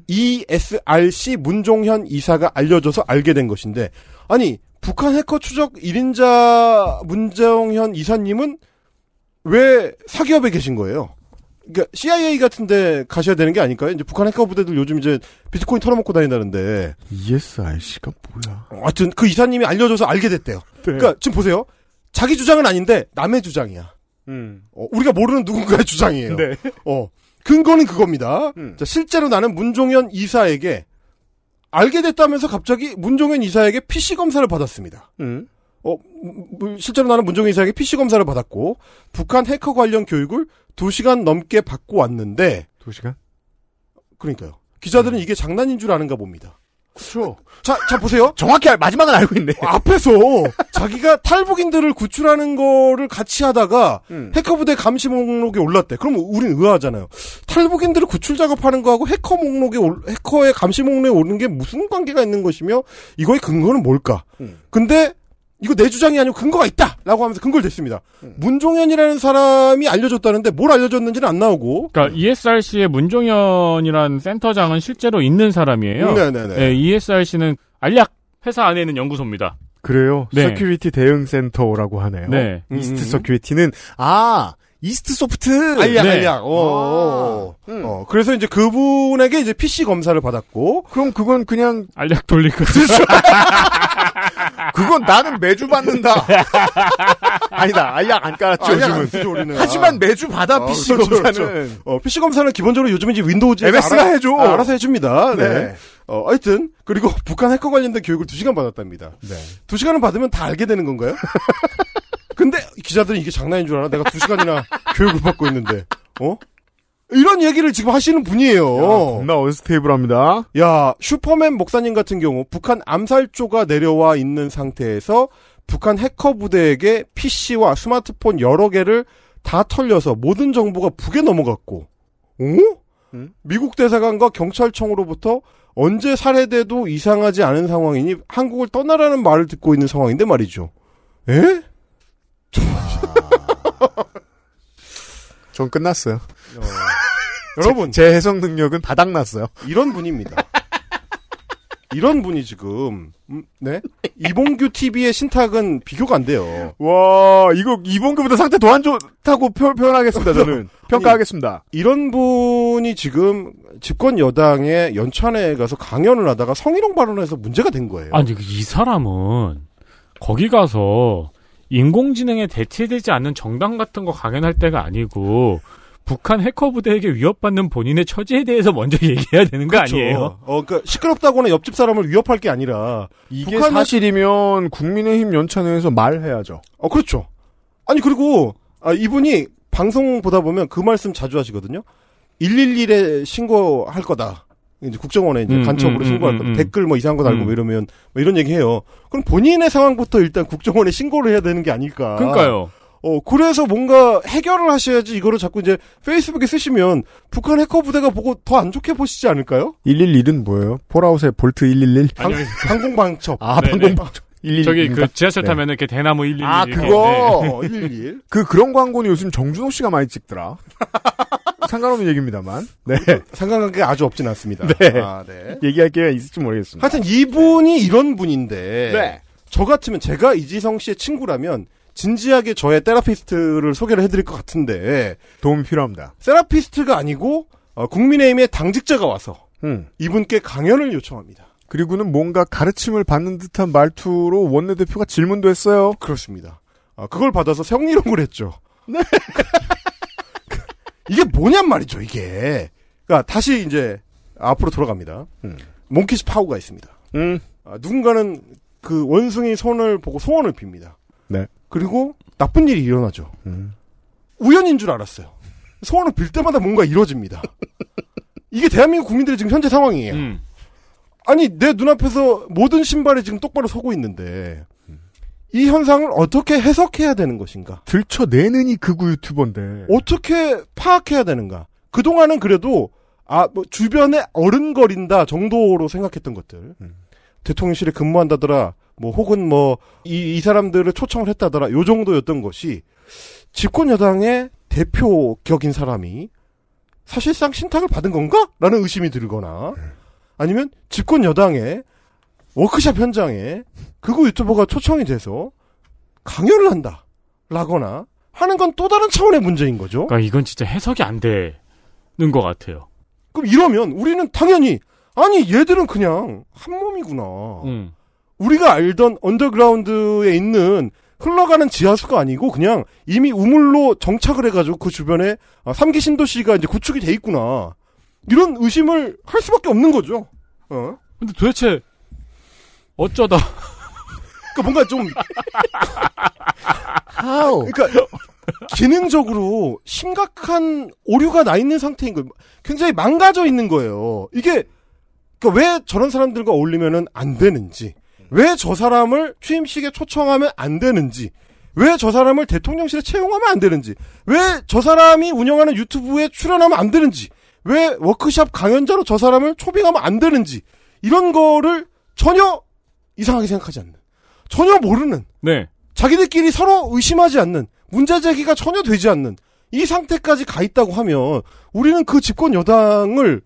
ESRC 문종현 이사가 알려줘서 알게 된 것인데 아니 북한 해커 추적 1인자 문종현 이사님은 왜 사기업에 계신 거예요? 그러니까 CIA 같은데 가셔야 되는 게 아닐까요? 이제 북한 해커 부대들 요즘 이제 비트코인 털어먹고 다닌다는데 ESRC가 뭐야? 하여튼 그 이사님이 알려줘서 알게 됐대요. 그러니까 지금 보세요. 자기 주장은 아닌데 남의 주장이야. 음. 어, 우리가 모르는 누군가의 주장이에요. 네. 어, 근거는 그겁니다. 음. 자, 실제로 나는 문종현 이사에게 알게 됐다면서 갑자기 문종현 이사에게 PC 검사를 받았습니다. 음. 어, 음, 실제로 나는 문종현 이사에게 PC 검사를 받았고 북한 해커 관련 교육을 2시간 넘게 받고 왔는데 두 시간? 그러니까요. 기자들은 이게 장난인 줄 아는가 봅니다. 그렇죠. 자, 자 보세요. 정확히 알- 마지막은 알고 있네. 앞에서 자기가 탈북인들을 구출하는 거를 같이 하다가 음. 해커 부대 감시 목록에 올랐대. 그럼 우린 의아하잖아요. 탈북인들을 구출 작업하는 거하고 해커 목록에 올- 해커의 감시 목록에 오는 게 무슨 관계가 있는 것이며 이거의 근거는 뭘까? 음. 근데 이거 내 주장이 아니고 근거가 있다 라고 하면서 근거를 댔습니다. 음. 문종현이라는 사람이 알려줬다는데 뭘 알려줬는지는 안 나오고. 그러니까 ESRC의 문종현이란 센터장은 실제로 있는 사람이에요. 네네네. 네, ESRC는 알약 회사 안에 있는 연구소입니다. 그래요. 네. security 대응 센터라고 하네요. 네. 이스트 음. 시큐리티는 아 이스트 소프트. 알약, 네. 알약. 어, 어, 어. 음. 어, 그래서 이제 그분에게 이제 PC 검사를 받았고. 그럼 그건 그냥 알약 돌릴 거. 그 건 나는 매주 받는다. <laughs> 아니다. 알약 안 깔았죠. 알약 안 요즘은. 쓰죠, 우리는. 하지만 매주 받아 어, PC 그렇죠, 검사는. 그렇죠. 어, PC 검사는 기본적으로 요즘 이제 윈도우즈에서 MS가 알아- 해줘. 아, 알아서 해줍니다. 네. 네. 어, 하여튼 그리고 <laughs> 북한 해커 관련된 교육을 2시간 받았답니다. 네. 2시간을 받으면 다 알게 되는 건가요? <laughs> 근데 기자들은 이게 장난인 줄 알아? 내가 2시간이나 교육을 받고 있는데. 어? 이런 얘기를 지금 하시는 분이에요. 겁나 언스테이블합니다. 야, 슈퍼맨 목사님 같은 경우 북한 암살조가 내려와 있는 상태에서 북한 해커 부대에게 PC와 스마트폰 여러 개를 다 털려서 모든 정보가 북에 넘어갔고, 어? 음? 미국 대사관과 경찰청으로부터 언제 살해돼도 이상하지 않은 상황이니 한국을 떠나라는 말을 듣고 있는 상황인데 말이죠. 에? <laughs> 전 끝났어요. 여러분, 제 해석 능력은 바닥났어요. 이런 분입니다. 이런 분이 지금 음, 네 이봉규 TV의 신탁은 비교가 안 돼요. 와, 이거 이봉규보다 상태 더 안 좋다고 표, 표현하겠습니다, 저는. 평가하겠습니다. 이런 분이 지금 집권 여당의 연찬회에 가서 강연을 하다가 성희롱 발언해서 문제가 된 거예요. 아니 이 사람은 거기 가서 인공지능에 대체되지 않는 정당 같은 거 강연할 때가 아니고 북한 해커 부대에게 위협받는 본인의 처지에 대해서 먼저 <laughs> 얘기해야 되는 거 그렇죠. 아니에요? 어, 그러니까 시끄럽다고는 옆집 사람을 위협할 게 아니라 이게 사실이면 국민의힘 연찬회에서 말해야죠. 어, 그렇죠. 아니, 그리고, 아, 이분이 방송 보다 보면 그 말씀 자주 하시거든요. 111에 신고할 거다. 이제 국정원에 이제 음, 간첩으로 음, 신고할 음, 거다. 음. 댓글 뭐 이상한 거 달고 음. 뭐 이러면 뭐 이런 얘기 해요. 그럼 본인의 상황부터 일단 국정원에 신고를 해야 되는 게 아닐까. 그러니까요. 어, 그래서 뭔가 해결을 하셔야지 이거를 자꾸 이제 페이스북에 쓰시면 북한 해커 부대가 보고 더 안 좋게 보시지 않을까요? 111은 뭐예요? 폴아웃의 볼트 111? 방, 항공방첩. 아, 네네. 방공방첩. 111. 저기 그 지하철 타면은 이렇게 대나무 111. 아. 그거! 네. <laughs> 111. 그, 그런 광고는 요즘 정준호 씨가 많이 찍더라. <laughs> 상관없는 얘기입니다만. 네. 상관관계가 아주 없진 않습니다. 네. 아, 네. 얘기할 기회가 있을지 모르겠습니다. 하여튼 이분이 이런 분인데 네. 저 같으면 제가 이지성 씨의 친구라면 진지하게 저의 테라피스트를 소개를 해드릴 것 같은데 도움이 필요합니다. 테라피스트가 아니고 어, 국민의힘의 당직자가 와서 음. 이분께 강연을 요청합니다. 그리고는 뭔가 가르침을 받는 듯한 말투로 원내대표가 질문도 했어요. 그렇습니다. 아, 그걸 받아서 성리롱을 했죠. 네. <laughs> 이게 뭐냔 말이죠, 이게. 그러니까 다시 이제 앞으로 돌아갑니다. 몽키즈 파우가 있습니다. 음. 아, 누군가는 그 원숭이 손을 보고 소원을 빕니다. 네. 그리고 나쁜 일이 일어나죠. 음. 우연인 줄 알았어요. 소원을 빌 때마다 뭔가 이루어집니다. 이게 대한민국 국민들의 지금 현재 상황이에요. 음. 아니 내 눈앞에서 모든 신발이 지금 똑바로 서고 있는데 이 현상을 어떻게 해석해야 되는 것인가? 들춰내는 이 극우 유튜버인데. 어떻게 파악해야 되는가? 그 동안은 그래도 아, 뭐 주변에 어른거린다 정도로 생각했던 것들. 대통령실에 근무한다더라. 뭐 혹은 뭐 이 이 사람들을 초청을 했다더라. 요 정도였던 것이 집권 여당의 대표 격인 사람이 사실상 신탁을 받은 건가? 라는 의심이 들거나 아니면 집권 여당의 워크샵 현장에 그거 유튜버가 초청이 돼서 강연을 한다. 라거나 하는 건 또 다른 차원의 문제인 거죠. 그러니까 이건 진짜 해석이 안 되는 것 같아요. 그럼 이러면 우리는 당연히 아니 얘들은 그냥 한 몸이구나. 음. 우리가 알던 언더그라운드에 있는 흘러가는 지하수가 아니고 그냥 이미 우물로 정착을 해가지고 그 주변에 아, 삼기 신도시가 이제 구축이 돼 있구나. 이런 의심을 할 수밖에 없는 거죠. 어? 근데 도대체 어쩌다 <laughs> 그러니까 뭔가 좀 <laughs> 그러니까 기능적으로 심각한 오류가 나 있는 상태인 거예요. 굉장히 망가져 있는 거예요. 이게 그러니까 왜 저런 사람들과 어울리면은 안 되는지, 왜 저 사람을 취임식에 초청하면 안 되는지, 왜 저 사람을 대통령실에 채용하면 안 되는지, 왜 저 사람이 운영하는 유튜브에 출연하면 안 되는지, 왜 워크샵 강연자로 저 사람을 초빙하면 안 되는지, 이런 거를 전혀 이상하게 생각하지 않는, 전혀 모르는, 네. 자기들끼리 서로 의심하지 않는, 문제 제기가 전혀 되지 않는, 이 상태까지 가 있다고 하면, 우리는 그 집권 여당을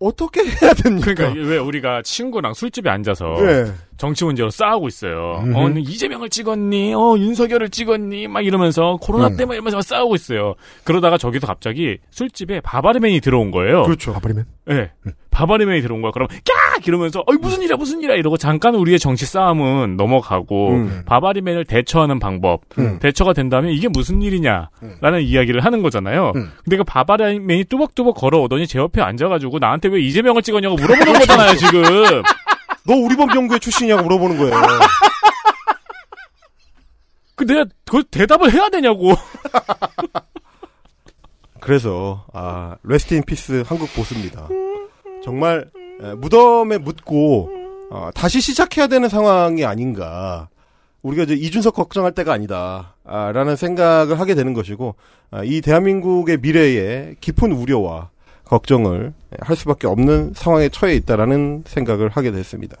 어떻게 해야 됩니까? 그러니까 왜 우리가 친구랑 술집에 앉아서 네. 정치 문제로 싸우고 있어요. 음흠. 어, 이재명을 찍었니? 어, 윤석열을 찍었니? 막 이러면서 코로나 음. 때문에 이러면서 막 싸우고 있어요. 그러다가 저기서 갑자기 술집에 바바리맨이 들어온 거예요. 그렇죠. 바바리맨? 네. 바바리맨이 들어온 거야. 그럼 깍 이러면서 어이 무슨 일이야 무슨 일이야 이러고 잠깐 우리의 정치 싸움은 넘어가고 음. 바바리맨을 대처하는 방법 음. 대처가 된다면 이게 무슨 일이냐라는 이야기를 하는 거잖아요. 음. 근데 그 바바리맨이 뚜벅뚜벅 걸어오더니 제 옆에 앉아가지고 나한테 왜 이재명을 찍었냐고 물어보는 거잖아요 지금. <laughs> 너 우리 법 연구회 출신이냐고 물어보는 거예요. 그 내가 그 대답을 해야 되냐고. <laughs> 그래서 아 rest in peace 한국 보수입니다. 정말 에, 무덤에 묻고 어, 다시 시작해야 되는 상황이 아닌가. 우리가 이제 이준석 걱정할 때가 아니다. 아, 라는 생각을 하게 되는 것이고 아, 이 대한민국의 미래에 깊은 우려와 걱정을 할 수밖에 없는 상황에 처해 있다라는 생각을 하게 됐습니다.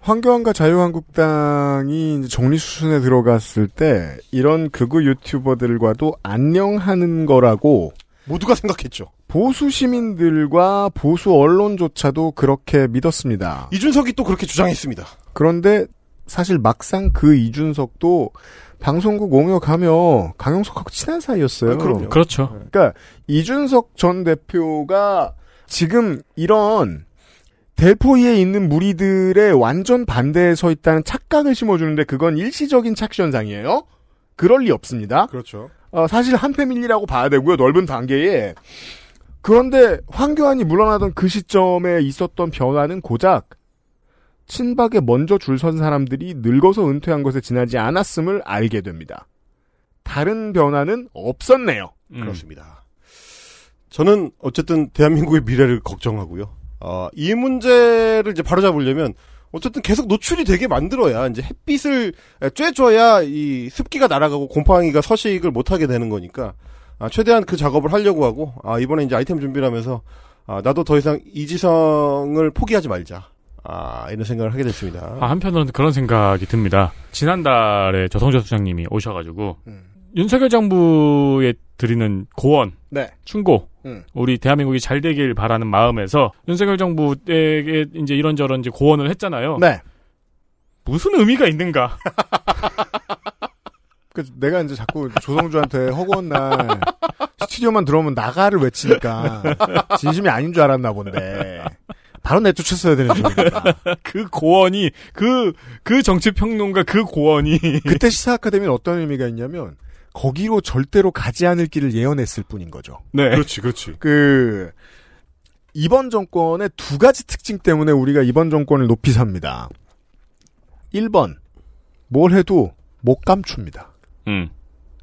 황교안과 자유한국당이 정리수순에 들어갔을 때 이런 극우 유튜버들과도 안녕하는 거라고 모두가 생각했죠. 보수 시민들과 보수 언론조차도 그렇게 믿었습니다. 이준석이 또 그렇게 주장했습니다. 그런데 사실 막상 그 이준석도 방송국 옹역하며 강용석하고 친한 사이였어요. 아, 그럼요. 그렇죠. 그러니까 이준석 전 대표가 지금 이런 대포위에 있는 무리들의 완전 반대에 서 있다는 착각을 심어주는데 그건 일시적인 착시 현상이에요. 그럴 리 없습니다. 그렇죠. 어, 사실 한 패밀리라고 봐야 되고요. 넓은 단계에. 그런데 황교안이 물러나던 그 시점에 있었던 변화는 고작 친박에 먼저 줄 선 사람들이 늙어서 은퇴한 것에 지나지 않았음을 알게 됩니다. 다른 변화는 없었네요. 음. 그렇습니다. 저는 어쨌든 대한민국의 미래를 걱정하고요. 어, 이 문제를 이제 바로잡으려면 어쨌든 계속 노출이 되게 만들어야 이제 햇빛을 쬐줘야 이 습기가 날아가고 곰팡이가 서식을 못하게 되는 거니까 아, 최대한 그 작업을 하려고 하고 아, 이번에 이제 아이템 준비를 하면서 아, 나도 더 이상 이 지성을 포기하지 말자. 아, 이런 생각을 하게 됐습니다. 아, 한편으로는 그런 생각이 듭니다. 지난달에 조성조 수장님이 오셔가지고 윤석열 정부에 드리는 고언, 네. 충고, 음. 우리 대한민국이 잘 되길 바라는 마음에서 윤석열 정부에게 이제 이런저런 이제 고언을 했잖아요. 네. 무슨 의미가 있는가? <laughs> 그 내가 이제 자꾸 조성주한테 허구한 날 스튜디오만 들어오면 나가를 외치니까 진심이 아닌 줄 알았나 본데 바로 내쫓았어야 되는 중입니다. <laughs> 그 고언이 그 그 정치 평론가 그 고언이 <laughs> 그때 시사 아카데미는 어떤 의미가 있냐면 거기로 절대로 가지 않을 길을 예언했을 뿐인 거죠. 네. 그렇지, 그렇지. 그 이번 정권의 두 가지 특징 때문에 우리가 이번 정권을 높이 삽니다. 1번 뭘 해도 못 감춥니다. 음.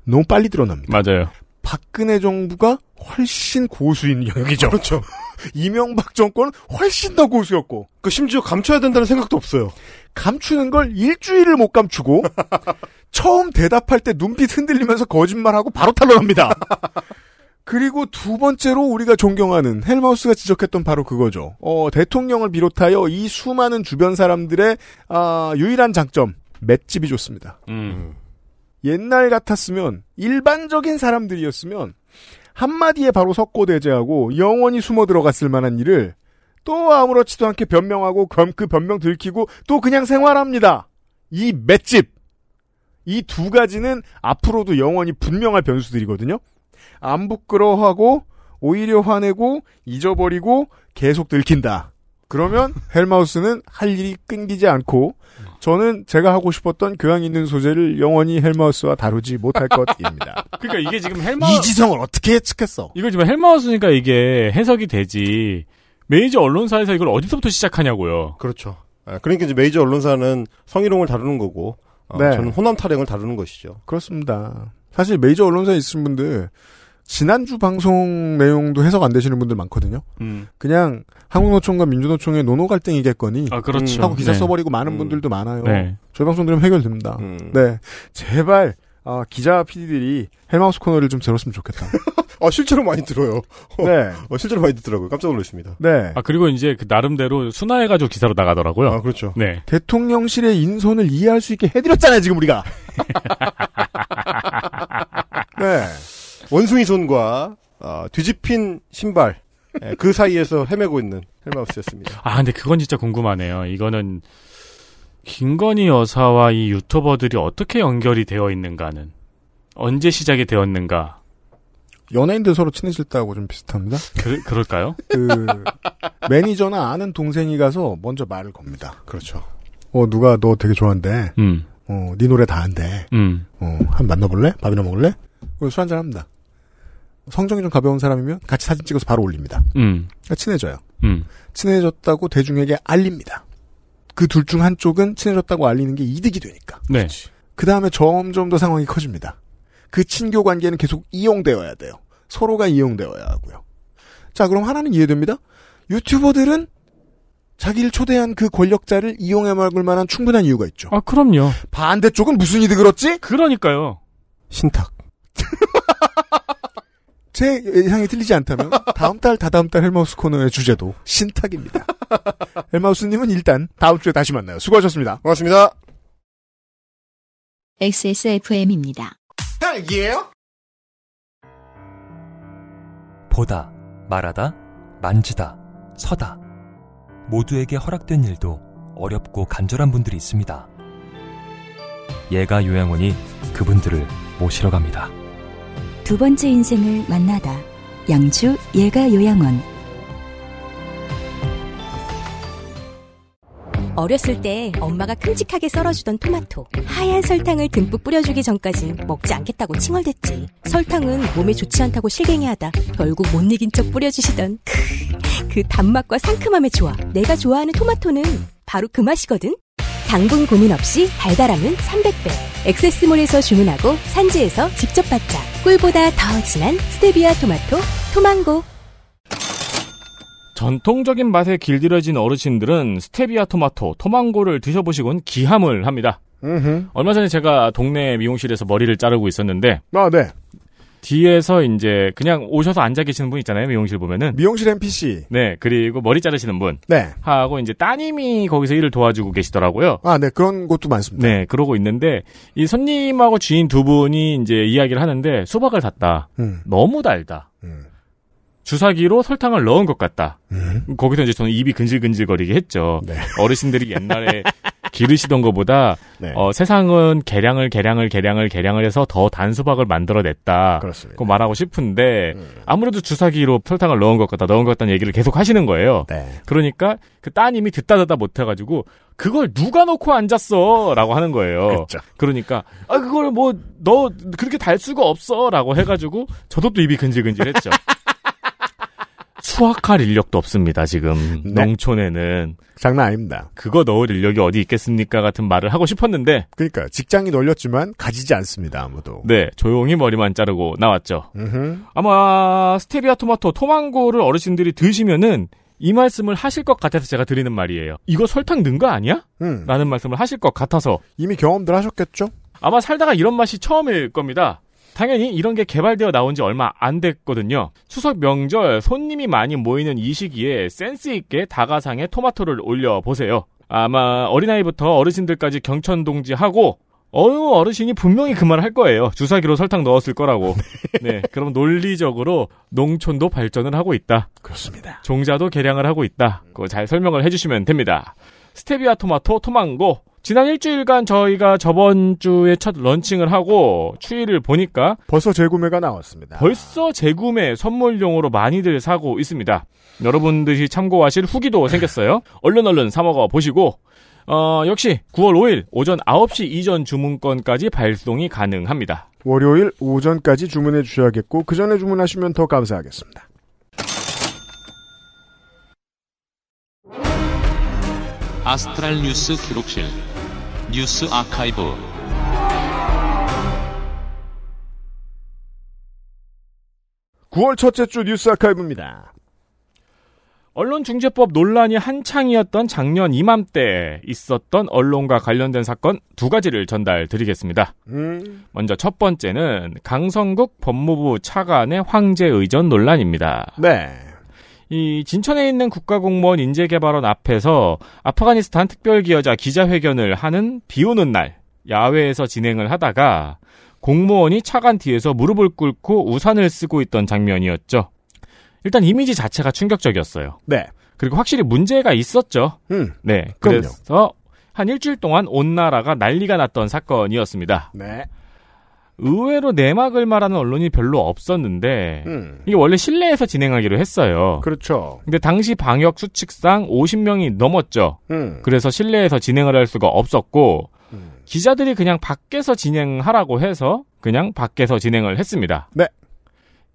너무 빨리 드러납니다. 맞아요. 박근혜 정부가 훨씬 고수인 영역이죠. 그렇죠. <laughs> 이명박 정권은 훨씬 더 고수였고. 그 심지어 감춰야 된다는 생각도 없어요. 감추는 걸 일주일을 못 감추고 <laughs> 처음 대답할 때 눈빛 흔들리면서 거짓말하고 바로 탄론합니다. <laughs> 그리고 두 번째로 우리가 존경하는 헬마우스가 지적했던 바로 그거죠. 어, 대통령을 비롯하여 이 수많은 주변 사람들의 아, 유일한 장점 맷집이 좋습니다. 음. 옛날 같았으면 일반적인 사람들이었으면 한마디에 바로 석고대죄하고 영원히 숨어 들어갔을 만한 일을 또 아무렇지도 않게 변명하고 그럼 그 변명 들키고 또 그냥 생활합니다. 이 맷집 이 두 가지는 앞으로도 영원히 분명할 변수들이거든요. 안 부끄러워하고 오히려 화내고 잊어버리고 계속 들킨다. 그러면 헬마우스는 할 일이 끊기지 않고 저는 제가 하고 싶었던 교양 있는 소재를 영원히 헬마우스와 다루지 못할 것입니다. <laughs> 그러니까 이게 지금 헬마 이지성을 어떻게 예측했어? 이걸 지금 헬마우스니까 이게 해석이 되지. 메이저 언론사에서 이걸 어디서부터 시작하냐고요. 그렇죠. 아, 그러니까 이제 메이저 언론사는 성희롱을 다루는 거고, 어, 네. 저는 호남 타령을 다루는 것이죠. 그렇습니다. 사실 메이저 언론사에 있으신 분들 지난주 방송 내용도 해석 안 되시는 분들 많거든요. 음. 그냥 한국노총과 민주노총의 노노 갈등이겠거니 아, 그렇죠. 하고 기사 네. 써버리고 많은 음. 분들도 많아요. 네. 저희 방송 들으면 해결됩니다. 네, 제발 아, 기자 PD들이 헬마우스 코너를 좀 들었으면 좋겠다. <laughs> 아, 실제로 많이 들어요. 네. <laughs> 어, 실제로 많이 듣더라고요. 깜짝 놀랐습니다. 네. 아 그리고 이제 그 나름대로 순화해가지고 기사로 나가더라고요. 아, 그렇죠. 네. 대통령실의 인선을 이해할 수 있게 해드렸잖아요, 지금 우리가. <laughs> 네. 원숭이 손과 아, 뒤집힌 신발 예, 그 사이에서 헤매고 있는 헬마우스였습니다. 아 근데 그건 진짜 궁금하네요. 이거는 김건희 여사와 이 유튜버들이 어떻게 연결이 되어 있는가는 언제 시작이 되었는가. 연예인들 서로 친해질 때하고 좀 비슷합니다. 그, 그럴까요? 그 매니저나 아는 동생이 가서 먼저 말을 겁니다. 그렇죠. 어 누가 너 되게 좋아한대. 음. 어네 노래 다 한대. 음. 어한 만나볼래? 밥이나 먹을래? 술 한잔 합니다. 성정이 좀 가벼운 사람이면 같이 사진 찍어서 바로 올립니다. 음. 그러니까 친해져요. 음. 친해졌다고 대중에게 알립니다. 그 둘 중 한쪽은 친해졌다고 알리는 게 이득이 되니까. 네. 그 다음에 점점 더 상황이 커집니다. 그 친교 관계는 계속 이용되어야 돼요. 서로가 이용되어야 하고요. 자, 그럼 하나는 이해됩니다. 유튜버들은 자기를 초대한 그 권력자를 이용해 먹을 만한 충분한 이유가 있죠. 아 그럼요. 반대쪽은 무슨 이득을 얻지? 그러니까요. 신탁. <laughs> 제 예상이 틀리지 않다면 <laughs> 다음 달 다다음 달 헬마우스 코너의 주제도 신탁입니다. <laughs> 헬마우스님은 일단 다음 주에 다시 만나요. 수고하셨습니다. 고맙습니다. XSFM입니다. 딸기예요? 보다, 말하다, 만지다, 서다. 모두에게 허락된 일도 어렵고 간절한 분들이 있습니다. 예가 요양원이 그분들을 모시러 갑니다. 두 번째 인생을 만나다. 양주 예가 요양원. 어렸을 때 엄마가 큼직하게 썰어주던 토마토 하얀 설탕을 듬뿍 뿌려주기 전까진 먹지 않겠다고 칭얼댔지 설탕은 몸에 좋지 않다고 실갱이하다 결국 못 이긴 척 뿌려주시던 크, 그 단맛과 상큼함의 조화 내가 좋아하는 토마토는 바로 그 맛이거든 당분 고민 없이 달달함은 300배 엑세스몰에서 주문하고 산지에서 직접 받자 꿀보다 더 진한 스테비아 토마토 토망고 전통적인 맛에 길들여진 어르신들은 스테비아 토마토, 토망고를 드셔보시곤 기함을 합니다. 음흠. 얼마 전에 제가 동네 미용실에서 머리를 자르고 있었는데 아, 네. 뒤에서 이제 그냥 오셔서 앉아 계시는 분 있잖아요. 미용실 보면은. 미용실 NPC. 네, 그리고 머리 자르시는 분. 네. 하고 이제 따님이 거기서 일을 도와주고 계시더라고요. 아, 네. 그런 곳도 많습니다. 네, 그러고 있는데 이 손님하고 주인 두 분이 이제 이야기를 하는데 수박을 샀다. 음. 너무 달다. 주사기로 설탕을 넣은 것 같다. 음. 거기서 이제 저는 입이 근질근질거리게 했죠. 네. 어르신들이 옛날에 <laughs> 기르시던 것보다 네. 어, 세상은 계량을 계량을 계량을 계량을 해서 더 단 수박을 만들어냈다. 그렇습니다. 고 말하고 싶은데 음. 아무래도 주사기로 설탕을 넣은 것 같다, 넣은 것 같다는 얘기를 계속 하시는 거예요. 네. 그러니까 그 따님이 듣다 듣다 못해가지고 그걸 누가 놓고 앉았어라고 하는 거예요. 그렇죠. 그러니까 아 그걸 뭐 너 그렇게 달 수가 없어라고 해가지고 저도 또 입이 근질근질했죠. <laughs> 수확할 인력도 없습니다 지금 네. 농촌에는 장난 아닙니다. 그거 넣을 인력이 어디 있겠습니까 같은 말을 하고 싶었는데 그러니까 직장이 널렸지만 가지지 않습니다. 아무도. 네 조용히 머리만 자르고 나왔죠. 음흠. 아마 스테비아 토마토 토망고를 어르신들이 드시면은 이 말씀을 하실 것 같아서 제가 드리는 말이에요. 이거 설탕 넣은 거 아니야? 음. 라는 말씀을 하실 것 같아서 이미 경험들 하셨겠죠? 아마 살다가 이런 맛이 처음일 겁니다. 당연히 이런 게 개발되어 나온 지 얼마 안 됐거든요. 추석 명절 손님이 많이 모이는 이 시기에 센스 있게 다가상에 토마토를 올려 보세요. 아마 어린아이부터 어르신들까지 경천동지하고 어느 어르신이 분명히 그 말 할 거예요. 주사기로 설탕 넣었을 거라고. <laughs> 네. 그럼 논리적으로 농촌도 발전을 하고 있다. 그렇습니다. 종자도 개량을 하고 있다. 그거 잘 설명을 해주시면 됩니다. 스테비아 토마토, 토망고. 지난 일주일간 저희가 저번 주에 첫 런칭을 하고 추이를 보니까 벌써 재구매가 나왔습니다. 벌써 재구매 선물용으로 많이들 사고 있습니다. 여러분들이 참고하실 후기도 생겼어요. <laughs> 얼른 얼른 사 먹어 보시고 어, 역시 9월 5일 오전 9시 이전 주문권까지 발송이 가능합니다. 월요일 오전까지 주문해 주셔야겠고 그 전에 주문하시면 더 감사하겠습니다. 아스트랄 뉴스 기록실 뉴스 아카이브 9월 첫째 주 뉴스 아카이브입니다. 언론중재법 논란이 한창이었던 작년 이맘때 있었던 언론과 관련된 사건 두 가지를 전달 드리겠습니다. 음, 먼저 첫 번째는 강성국 법무부 차관의 황제 의전 논란입니다. 네. 이 진천에 있는 국가공무원 인재개발원 앞에서 아프가니스탄 특별기여자 기자회견을 하는 비 오는 날 야외에서 진행을 하다가 공무원이 차관 뒤에서 무릎을 꿇고 우산을 쓰고 있던 장면이었죠. 일단 이미지 자체가 충격적이었어요. 네. 그리고 확실히 문제가 있었죠. 음, 네. 그럼요. 그래서 한 일주일 동안 온 나라가 난리가 났던 사건이었습니다. 네. 의외로 내막을 말하는 언론이 별로 없었는데 음. 이게 원래 실내에서 진행하기로 했어요. 그렇죠. 근데 당시 방역 수칙상 50명이 넘었죠. 음. 그래서 실내에서 진행을 할 수가 없었고 기자들이 그냥 밖에서 진행하라고 해서 그냥 밖에서 진행을 했습니다. 네.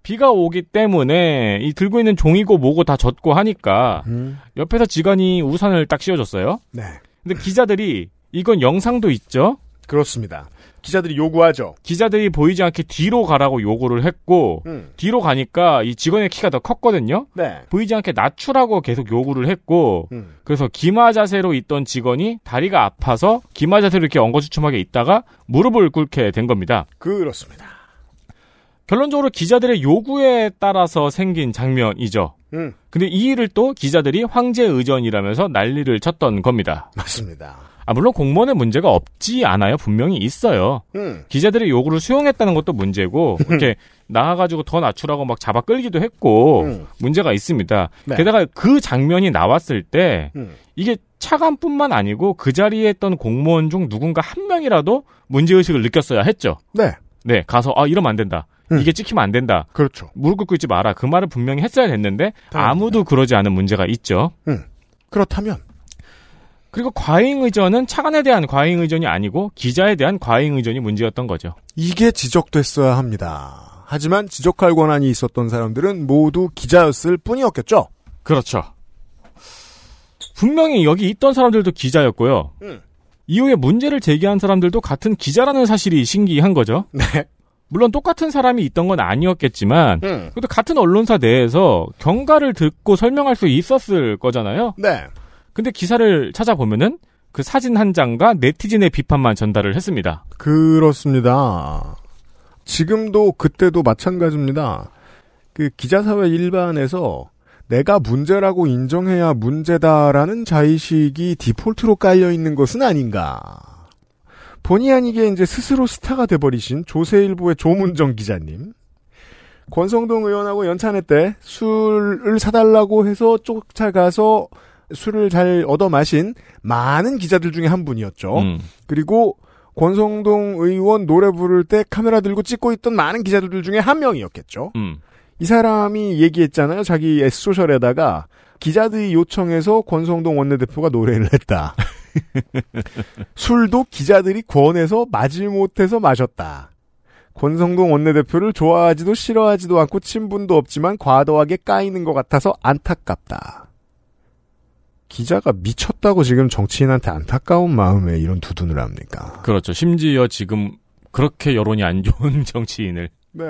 비가 오기 때문에 이 들고 있는 종이고 뭐고 다 젖고 하니까 음. 옆에서 직원이 우산을 딱 씌워줬어요. 네. 근데 기자들이 이건 영상도 있죠. 그렇습니다. 기자들이 요구하죠. 기자들이 보이지 않게 뒤로 가라고 요구를 했고 음. 뒤로 가니까 이 직원의 키가 더 컸거든요. 네. 보이지 않게 낮추라고 계속 요구를 했고 음. 그래서 기마 자세로 있던 직원이 다리가 아파서 기마 자세로 이렇게 엉거주춤하게 있다가 무릎을 꿇게 된 겁니다. 그렇습니다. 결론적으로 기자들의 요구에 따라서 생긴 장면이죠. 음. 근데 이 일을 또 기자들이 황제 의전이라면서 난리를 쳤던 겁니다. 맞습니다. 아, 물론 공무원의 문제가 없지 않아요. 분명히 있어요. 음. 기자들의 요구를 수용했다는 것도 문제고, <laughs> 이렇게 나와가지고 더 낮추라고 막 잡아 끌기도 했고, 음. 문제가 있습니다. 네. 게다가 그 장면이 나왔을 때, 음. 이게 차관뿐만 아니고 그 자리에 있던 공무원 중 누군가 한 명이라도 문제의식을 느꼈어야 했죠. 네. 네, 가서, 아, 이러면 안 된다. 음. 이게 찍히면 안 된다. 그렇죠. 무릎 꿇고 있지 마라. 그 말을 분명히 했어야 됐는데. 아무도 그러지 않은 문제가 있죠. 음. 그렇다면 그리고 과잉 의전은 차관에 대한 과잉 의전이 아니고 기자에 대한 과잉 의전이 문제였던 거죠. 이게 지적됐어야 합니다. 하지만 지적할 권한이 있었던 사람들은 모두 기자였을 뿐이었겠죠. 그렇죠. 분명히 여기 있던 사람들도 기자였고요. 음. 이후에 문제를 제기한 사람들도 같은 기자라는 사실이 신기한 거죠. 네. 물론 똑같은 사람이 있던 건 아니었겠지만 음. 그래도 같은 언론사 내에서 경과를 듣고 설명할 수 있었을 거잖아요. 네. 근데 기사를 찾아보면은 그 사진 한 장과 네티즌의 비판만 전달을 했습니다. 그렇습니다. 지금도 그때도 마찬가지입니다. 그 기자사회 일반에서 내가 문제라고 인정해야 문제다라는 자의식이 디폴트로 깔려 있는 것은 아닌가. 본의 아니게 이제 스스로 스타가 돼버리신 조세일보의 조문정 기자님. 권성동 의원하고 연찬회 때 술을 사달라고 해서 쫓아가서 술을 잘 얻어 마신 많은 기자들 중에 한 분이었죠. 음. 그리고 권성동 의원 노래 부를 때 카메라 들고 찍고 있던 많은 기자들 중에 한 명이었겠죠. 음. 이 사람이 얘기했잖아요. 자기 S소셜에다가 기자들이 요청해서 권성동 원내대표가 노래를 했다. <laughs> 술도 기자들이 권해서 마지못해서 마셨다. 권성동 원내대표를 좋아하지도 싫어하지도 않고 친분도 없지만 과도하게 까이는 것 같아서 안타깝다. 기자가 미쳤다고 지금 정치인한테 안타까운 마음에 이런 두둔을 합니까? 그렇죠. 심지어 지금 그렇게 여론이 안 좋은 <laughs> 정치인을 네.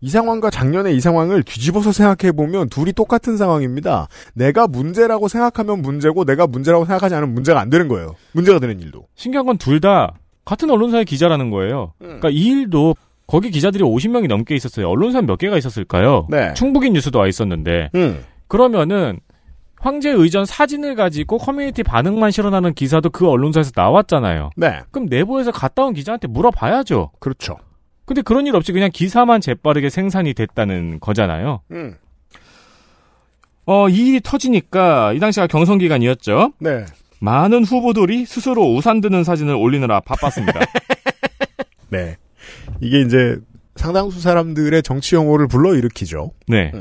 이 상황과 작년의 이 상황을 뒤집어서 생각해보면 둘이 똑같은 상황입니다. 내가 문제라고 생각하면 문제고 내가 문제라고 생각하지 않으면 문제가 안 되는 거예요. 문제가 되는 일도. 신기한 건 둘 다 같은 언론사의 기자라는 거예요. 그러니까 이 일도 거기 기자들이 50명이 넘게 있었어요. 언론사 몇 개가 있었을까요? 네. 충북인 뉴스도 와 있었는데 음. 그러면은 황제 의전 사진을 가지고 커뮤니티 반응만 실어나는 기사도 그 언론사에서 나왔잖아요. 네. 그럼 내부에서 갔다 온 기자한테 물어봐야죠. 그렇죠. 근데 그런 일 없이 그냥 기사만 재빠르게 생산이 됐다는 거잖아요. 음. 어, 이 일이 터지니까 이 당시가 경선 기간이었죠. 네. 많은 후보들이 스스로 우산 드는 사진을 올리느라 바빴습니다. <laughs> 네. 이게 이제 상당수 사람들의 정치 혐오를 불러일으키죠. 네.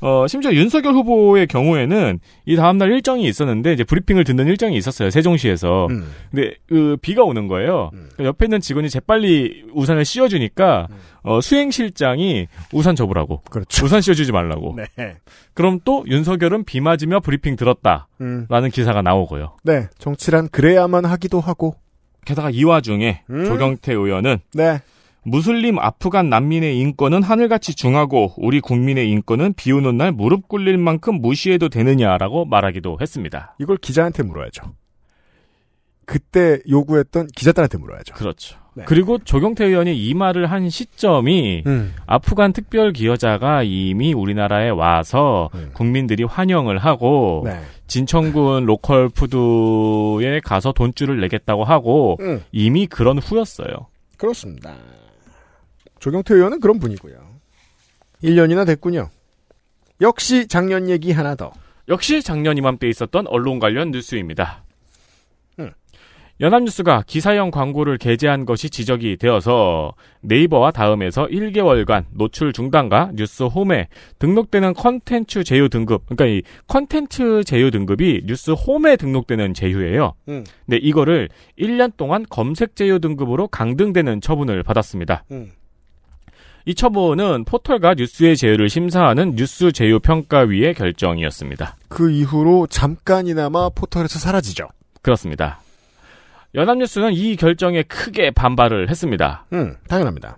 어, 심지어 윤석열 후보의 경우에는 이 다음날 일정이 있었는데 이제 브리핑을 듣는 일정이 있었어요. 세종시에서. 음. 근데 그 비가 오는 거예요. 그러니까 옆에 있는 직원이 재빨리 우산을 씌워주니까 어, 수행실장이 우산 접으라고. 그렇죠. 우산 씌워주지 말라고. 네. 그럼 또 윤석열은 비 맞으며 브리핑 들었다. 음. 라는 기사가 나오고요. 네. 정치란 그래야만 하기도 하고. 게다가 이 와중에 음. 조경태 의원은 네. 무슬림 아프간 난민의 인권은 하늘같이 중하고 우리 국민의 인권은 비 오는 날 무릎 꿇릴 만큼 무시해도 되느냐라고 말하기도 했습니다. 이걸 기자한테 물어야죠. 그때 요구했던 기자들한테 물어야죠. 그렇죠. 네. 그리고 조경태 의원이 이 말을 한 시점이 음. 아프간 특별 기여자가 이미 우리나라에 와서 국민들이 환영을 하고 네. 진천군 로컬 푸드에 가서 돈쭐을 내겠다고 하고 음. 이미 그런 후였어요. 그렇습니다. 조경태 의원은 그런 분이고요. 1년이나 됐군요. 역시 작년 얘기 하나 더. 역시 작년 이맘때 있었던 언론 관련 뉴스입니다. 음. 연합뉴스가 기사형 광고를 게재한 것이 지적이 되어서 네이버와 다음에서 1개월간 노출 중단과 뉴스 홈에 등록되는 컨텐츠 제휴 등급, 그러니까 이 컨텐츠 제휴 등급이 뉴스 홈에 등록되는 제휴예요. 음. 근데 이거를 1년 동안 검색 제휴 등급으로 강등되는 처분을 받았습니다. 음. 이 처분은 포털과 뉴스의 제휴를 심사하는 뉴스 제휴 평가위의 결정이었습니다. 그 이후로 잠깐이나마 포털에서 사라지죠. 그렇습니다. 연합뉴스는 이 결정에 크게 반발을 했습니다. 음, 당연합니다.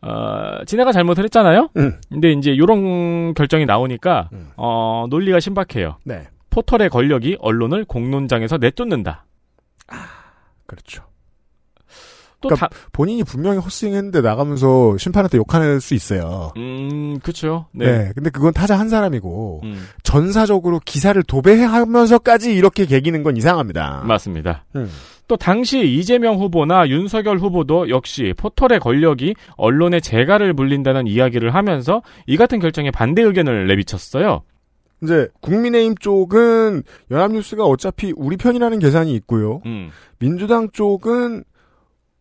어, 지네가 잘못을 했잖아요? 음. 근데 이제 이런 결정이 나오니까, 어, 논리가 신박해요. 네. 포털의 권력이 언론을 공론장에서 내쫓는다. 그렇죠. 또 그러니까 본인이 분명히 헛스윙했는데 나가면서 심판한테 욕할 수 있어요. 음, 그쵸. 네. 네. 근데 그건 타자 한 사람이고 음. 전사적으로 기사를 도배하면서까지 이렇게 개기는 건 이상합니다. 맞습니다. 음. 또 당시 이재명 후보나 윤석열 후보도 역시 포털의 권력이 언론의 재갈을 물린다는 이야기를 하면서 이 같은 결정에 반대 의견을 내비쳤어요. 이제 국민의힘 쪽은 연합뉴스가 어차피 우리 편이라는 계산이 있고요. 음. 민주당 쪽은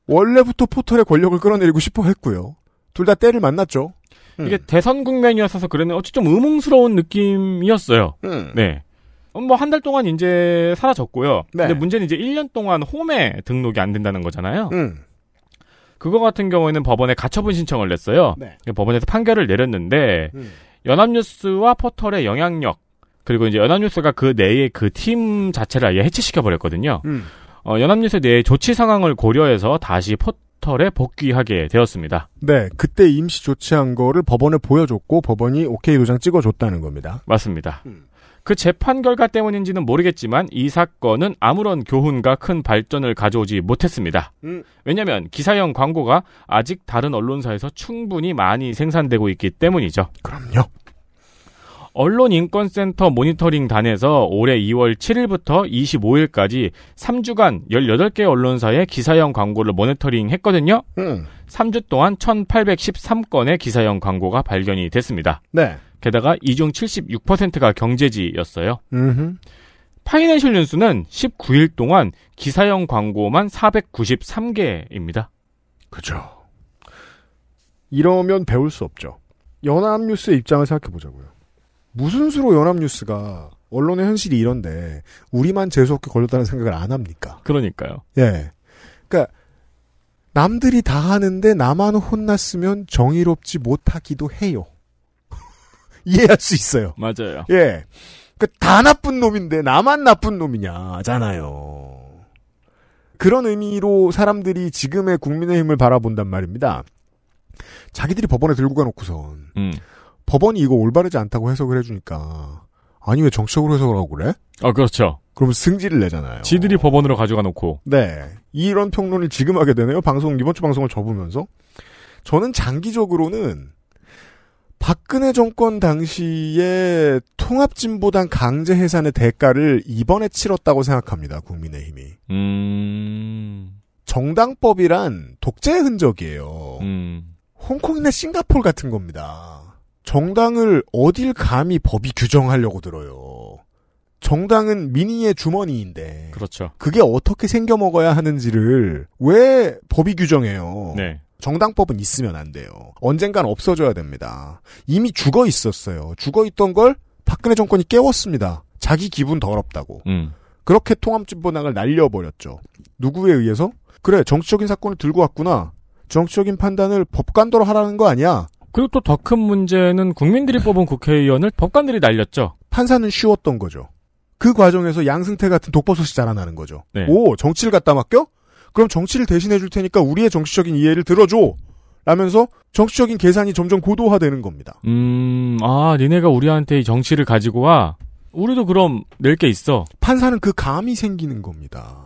원래부터 포털의 권력을 끌어내리고 싶어 했고요. 둘 다 때를 만났죠. 이게 대선 국면이었어서 그랬는데 어찌 좀 의문스러운 느낌이었어요. 음. 네. 뭐 한 달 동안 이제 사라졌고요. 네. 근데 문제는 이제 1년 동안 홈에 등록이 안 된다는 거잖아요. 음. 그거 같은 경우에는 법원에 가처분 신청을 냈어요. 네. 법원에서 판결을 내렸는데 음. 연합뉴스와 포털의 영향력 그리고 이제 연합뉴스가 그 내의 그팀 자체를 아예 해체시켜 버렸거든요. 음. 어, 연합뉴스 내의 조치 상황을 고려해서 다시 포, 포털에 복귀하게 되었습니다. 네, 그때 임시 조치한 거를 법원에 보여줬고 법원이 오케이 도장 찍어줬다는 겁니다. 맞습니다. 그 재판 결과 때문인지는 모르겠지만 이 사건은 아무런 교훈과 큰 발전을 가져오지 못했습니다. 음. 왜냐하면 기사형 광고가 아직 다른 언론사에서 충분히 많이 생산되고 있기 때문이죠. 그럼요. 언론인권센터 모니터링단에서 올해 2월 7일부터 25일까지 3주간 18개 언론사의 기사형 광고를 모니터링 했거든요. 음. 3주 동안 1813건의 기사형 광고가 발견이 됐습니다. 네. 게다가 이 중 76%가 경제지였어요. 음흠. 파이낸셜 뉴스는 19일 동안 기사형 광고만 493개입니다. 그죠. 이러면 배울 수 없죠. 연합뉴스의 입장을 생각해 보자고요. 무슨 수로 연합뉴스가 언론의 현실이 이런데 우리만 재수없게 걸렸다는 생각을 안 합니까? 그러니까요. 예. 그러니까 남들이 다 하는데 나만 혼났으면 정의롭지 못하기도 해요. <laughs> 이해할 수 있어요. 맞아요. 예. 그다 나쁜 놈인데 나만 나쁜 놈이냐잖아요. 그런 의미로 사람들이 지금의 국민의힘을 바라본단 말입니다. 자기들이 법원에 들고 가놓고선 음. 법원이 이거 올바르지 않다고 해석을 해주니까 아니 왜 정치적으로 해석을 하고 그래? 아 그렇죠. 그럼 승질을 내잖아요. 지들이 법원으로 가져가 놓고 네. 이런 평론을 지금 하게 되네요. 방송, 이번 주 방송을 접으면서. 저는 장기적으로는 박근혜 정권 당시에 통합진보당 강제 해산의 대가를 이번에 치렀다고 생각합니다. 국민의힘이. 음. 정당법이란 독재의 흔적이에요. 음. 홍콩이나 싱가폴 같은 겁니다. 정당을 어딜 감히 법이 규정하려고 들어요. 정당은 민의의 주머니인데 그렇죠. 그게 어떻게 생겨 먹어야 하는지를 왜 법이 규정해요? 네. 정당법은 있으면 안 돼요. 언젠간 없어져야 됩니다. 이미 죽어 있었어요. 죽어 있던 걸 박근혜 정권이 깨웠습니다. 자기 기분 더럽다고. 음. 그렇게 통합진보당을 날려버렸죠. 누구에 의해서? 그래 정치적인 사건을 들고 왔구나. 정치적인 판단을 법관도로 하라는 거 아니야. 그리고 또 더 큰 문제는 국민들이 뽑은 국회의원을 법관들이 날렸죠. 판사는 쉬웠던 거죠. 그 과정에서 양승태 같은 독버섯이 자라나는 거죠. 네. 오, 정치를 갖다 맡겨? 그럼 정치를 대신해 줄 테니까 우리의 정치적인 이해를 들어줘. 라면서 정치적인 계산이 점점 고도화되는 겁니다. 음, 아, 니네가 우리한테 이 정치를 가지고 와. 우리도 그럼 낼 게 있어. 판사는 그 감이 생기는 겁니다.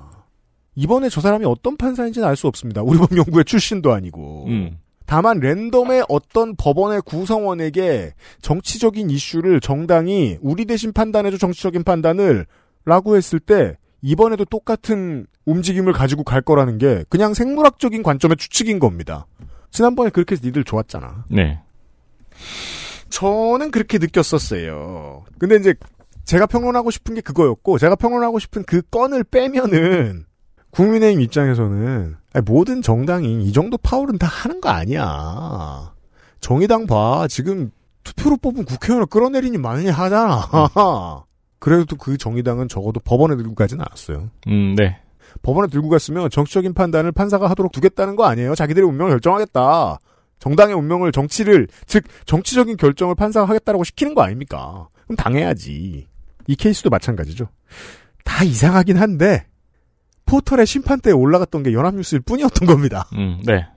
이번에 저 사람이 어떤 판사인지는 알 수 없습니다. 우리 법 연구의 출신도 아니고. 음. 다만 랜덤의 어떤 법원의 구성원에게 정치적인 이슈를 정당이 우리 대신 판단해줘 정치적인 판단을 라고 했을 때 이번에도 똑같은 움직임을 가지고 갈 거라는 게 그냥 생물학적인 관점의 추측인 겁니다. 지난번에 그렇게 해서 니들 좋았잖아. 네. 저는 그렇게 느꼈었어요. 근데 이제 제가 평론하고 싶은 게 그거였고 제가 평론하고 싶은 그 건을 빼면은 국민의힘 입장에서는 모든 정당이 이 정도 파울은 다 하는 거 아니야. 정의당 봐. 지금 투표로 뽑은 국회의원을 끌어내리니 많이 하잖아. <laughs> 그래도 그 정의당은 적어도 법원에 들고 가진 않았어요. 음, 네. 법원에 들고 갔으면 정치적인 판단을 판사가 하도록 두겠다는 거 아니에요. 자기들의 운명을 결정하겠다. 정당의 운명을 정치를 즉 정치적인 결정을 판사가 하겠다라고 시키는 거 아닙니까? 그럼 당해야지. 이 케이스도 마찬가지죠. 다 이상하긴 한데 포털의 심판대에 올라갔던 게 연합뉴스일 뿐이었던 겁니다. 음, 네.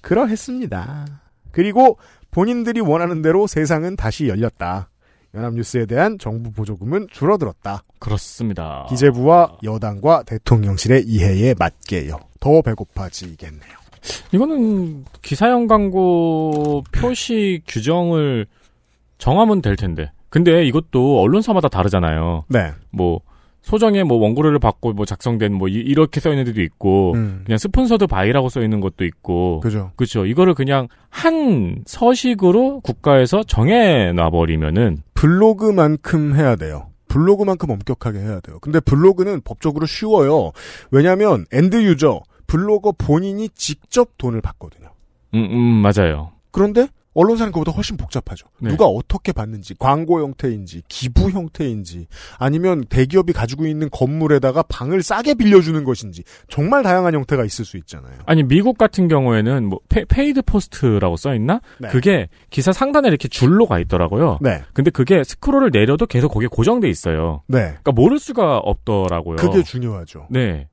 그러했습니다. 그리고 본인들이 원하는 대로 세상은 다시 열렸다. 연합뉴스에 대한 정부 보조금은 줄어들었다. 그렇습니다. 기재부와 여당과 대통령실의 이해에 맞게요. 더 배고파지겠네요. 이거는 기사형 광고 표시 규정을 정하면 될 텐데. 근데 이것도 언론사마다 다르잖아요. 네. 뭐 소정의 뭐 원고료를 받고 뭐 작성된 뭐 이, 렇게 써 있는 데도 있고 음. 그냥 sponsored by라고 써 있는 것도 있고 그죠. 그렇죠. 이거를 그냥 한 서식으로 국가에서 정해 놔 버리면은 블로그만큼 해야 돼요. 블로그만큼 엄격하게 해야 돼요. 근데 블로그는 법적으로 쉬워요. 왜냐하면 end user 블로거 본인이 직접 돈을 받거든요. 음, 음 맞아요. 그런데 언론사는 그보다 훨씬 복잡하죠. 네. 누가 어떻게 받는지, 광고 형태인지, 기부 형태인지, 아니면 대기업이 가지고 있는 건물에다가 방을 싸게 빌려주는 것인지, 정말 다양한 형태가 있을 수 있잖아요. 아니 미국 같은 경우에는 뭐 paid post라고 써 있나? 네. 그게 기사 상단에 이렇게 줄로 가 있더라고요. 네. 근데 그게 스크롤을 내려도 계속 거기에 고정돼 있어요. 네. 그러니까 모를 수가 없더라고요. 그게 중요하죠. 네.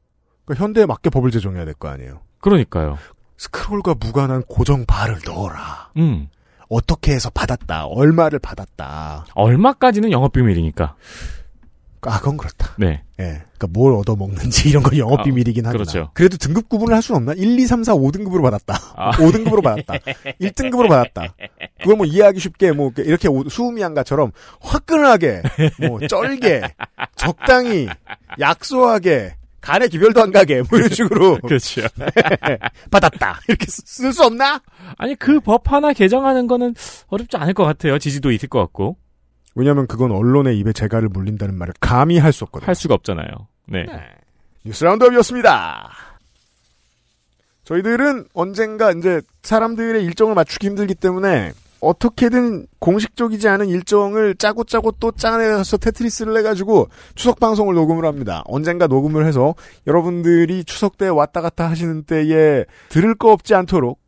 그러니까 현대에 맞게 법을 제정해야 될 거 아니에요. 그러니까요. 스크롤과 무관한 고정 바를 넣어라. 음. 어떻게 해서 받았다. 얼마를 받았다. 얼마까지는 영업 비밀이니까. 아, 그건 그렇다. 네. 예. 그러니까 뭘 얻어 먹는지 이런 건 영업 아, 비밀이긴 하구나. 그렇죠. 그래도 등급 구분을 할 수는 없나? 1, 2, 3, 4, 5등급으로 받았다. 아. <laughs> 5등급으로 받았다. 1등급으로 받았다. 그걸 뭐 이해하기 쉽게 뭐 이렇게 오- 수음이한가처럼 화끈하게 뭐 <laughs> 쩔게 적당히 약소하게 간에 기별도 안 가게 뭐 이런 식으로 <laughs> 그렇죠. <laughs> 받았다. 이렇게 쓸 수 없나? 아니 그 법 하나 개정하는 거는 어렵지 않을 것 같아요. 지지도 있을 것 같고 왜냐하면 그건 언론의 입에 재갈을 물린다는 말을 감히 할 수 없거든요. 할 수가 없잖아요. 네. 뉴스 라운드업이었습니다. 저희들은 언젠가 이제 사람들의 일정을 맞추기 힘들기 때문에 어떻게든 공식적이지 않은 일정을 짜고 짜고 또 짜내서 테트리스를 해가지고 추석 방송을 녹음을 합니다. 언젠가 녹음을 해서 여러분들이 추석 때 왔다 갔다 하시는 때에 들을 거 없지 않도록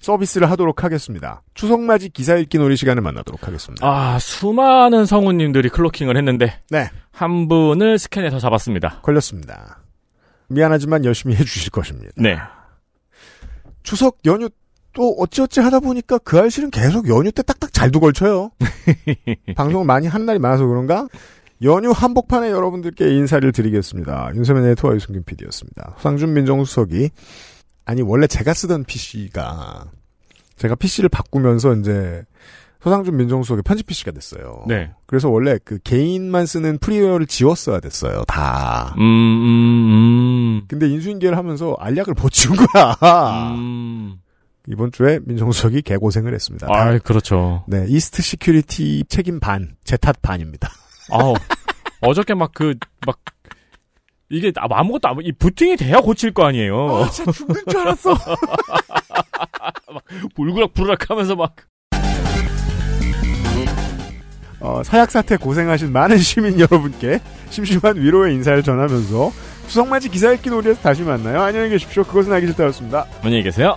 서비스를 하도록 하겠습니다. 추석맞이 기사 읽기 놀이 시간을 만나도록 하겠습니다. 아 수많은 성우님들이 클로킹을 했는데 네. 한 분을 스캔해서 잡았습니다. 걸렸습니다. 미안하지만 열심히 해주실 것입니다. 네. 추석 연휴 또 어찌어찌 하다 보니까 그알싫은 계속 연휴 때 딱딱 잘도 걸쳐요. <laughs> 방송을 많이 한 날이 많아서 그런가? 연휴 한복판에 여러분들께 인사를 드리겠습니다. 윤세민 에디터와 유승균 PD였습니다. 소상준 민정수석이 아니 원래 제가 쓰던 PC가 제가 PC를 바꾸면서 이제 소상준 민정수석의 편집 PC가 됐어요. 네. 그래서 원래 그 개인만 쓰는 프리웨어를 지웠어야 됐어요. 다. 음, 음, 음. 근데 인수인계를 하면서 알약을 <laughs> 못 지운 거야. 음. 이번 주에 민정수석이 개고생을 했습니다. 아, 그렇죠. 네, 이스트 시큐리티 책임 반, 제 탓 반입니다. 아우, 어저께 막 그, 막, 이게 아- 아무것도 아무, 이 부팅이 돼야 고칠 거 아니에요. 아, 진짜 죽는 줄 알았어. <laughs> 막, 붉으락푸르락 하면서 막. 어, 사약 사태 고생하신 많은 시민 여러분께 심심한 위로의 인사를 전하면서 수석맞이 기사 읽기 놀이에서 다시 만나요. 안녕히 계십시오. 그것은 알기 싫다였습니다. 안녕히 계세요.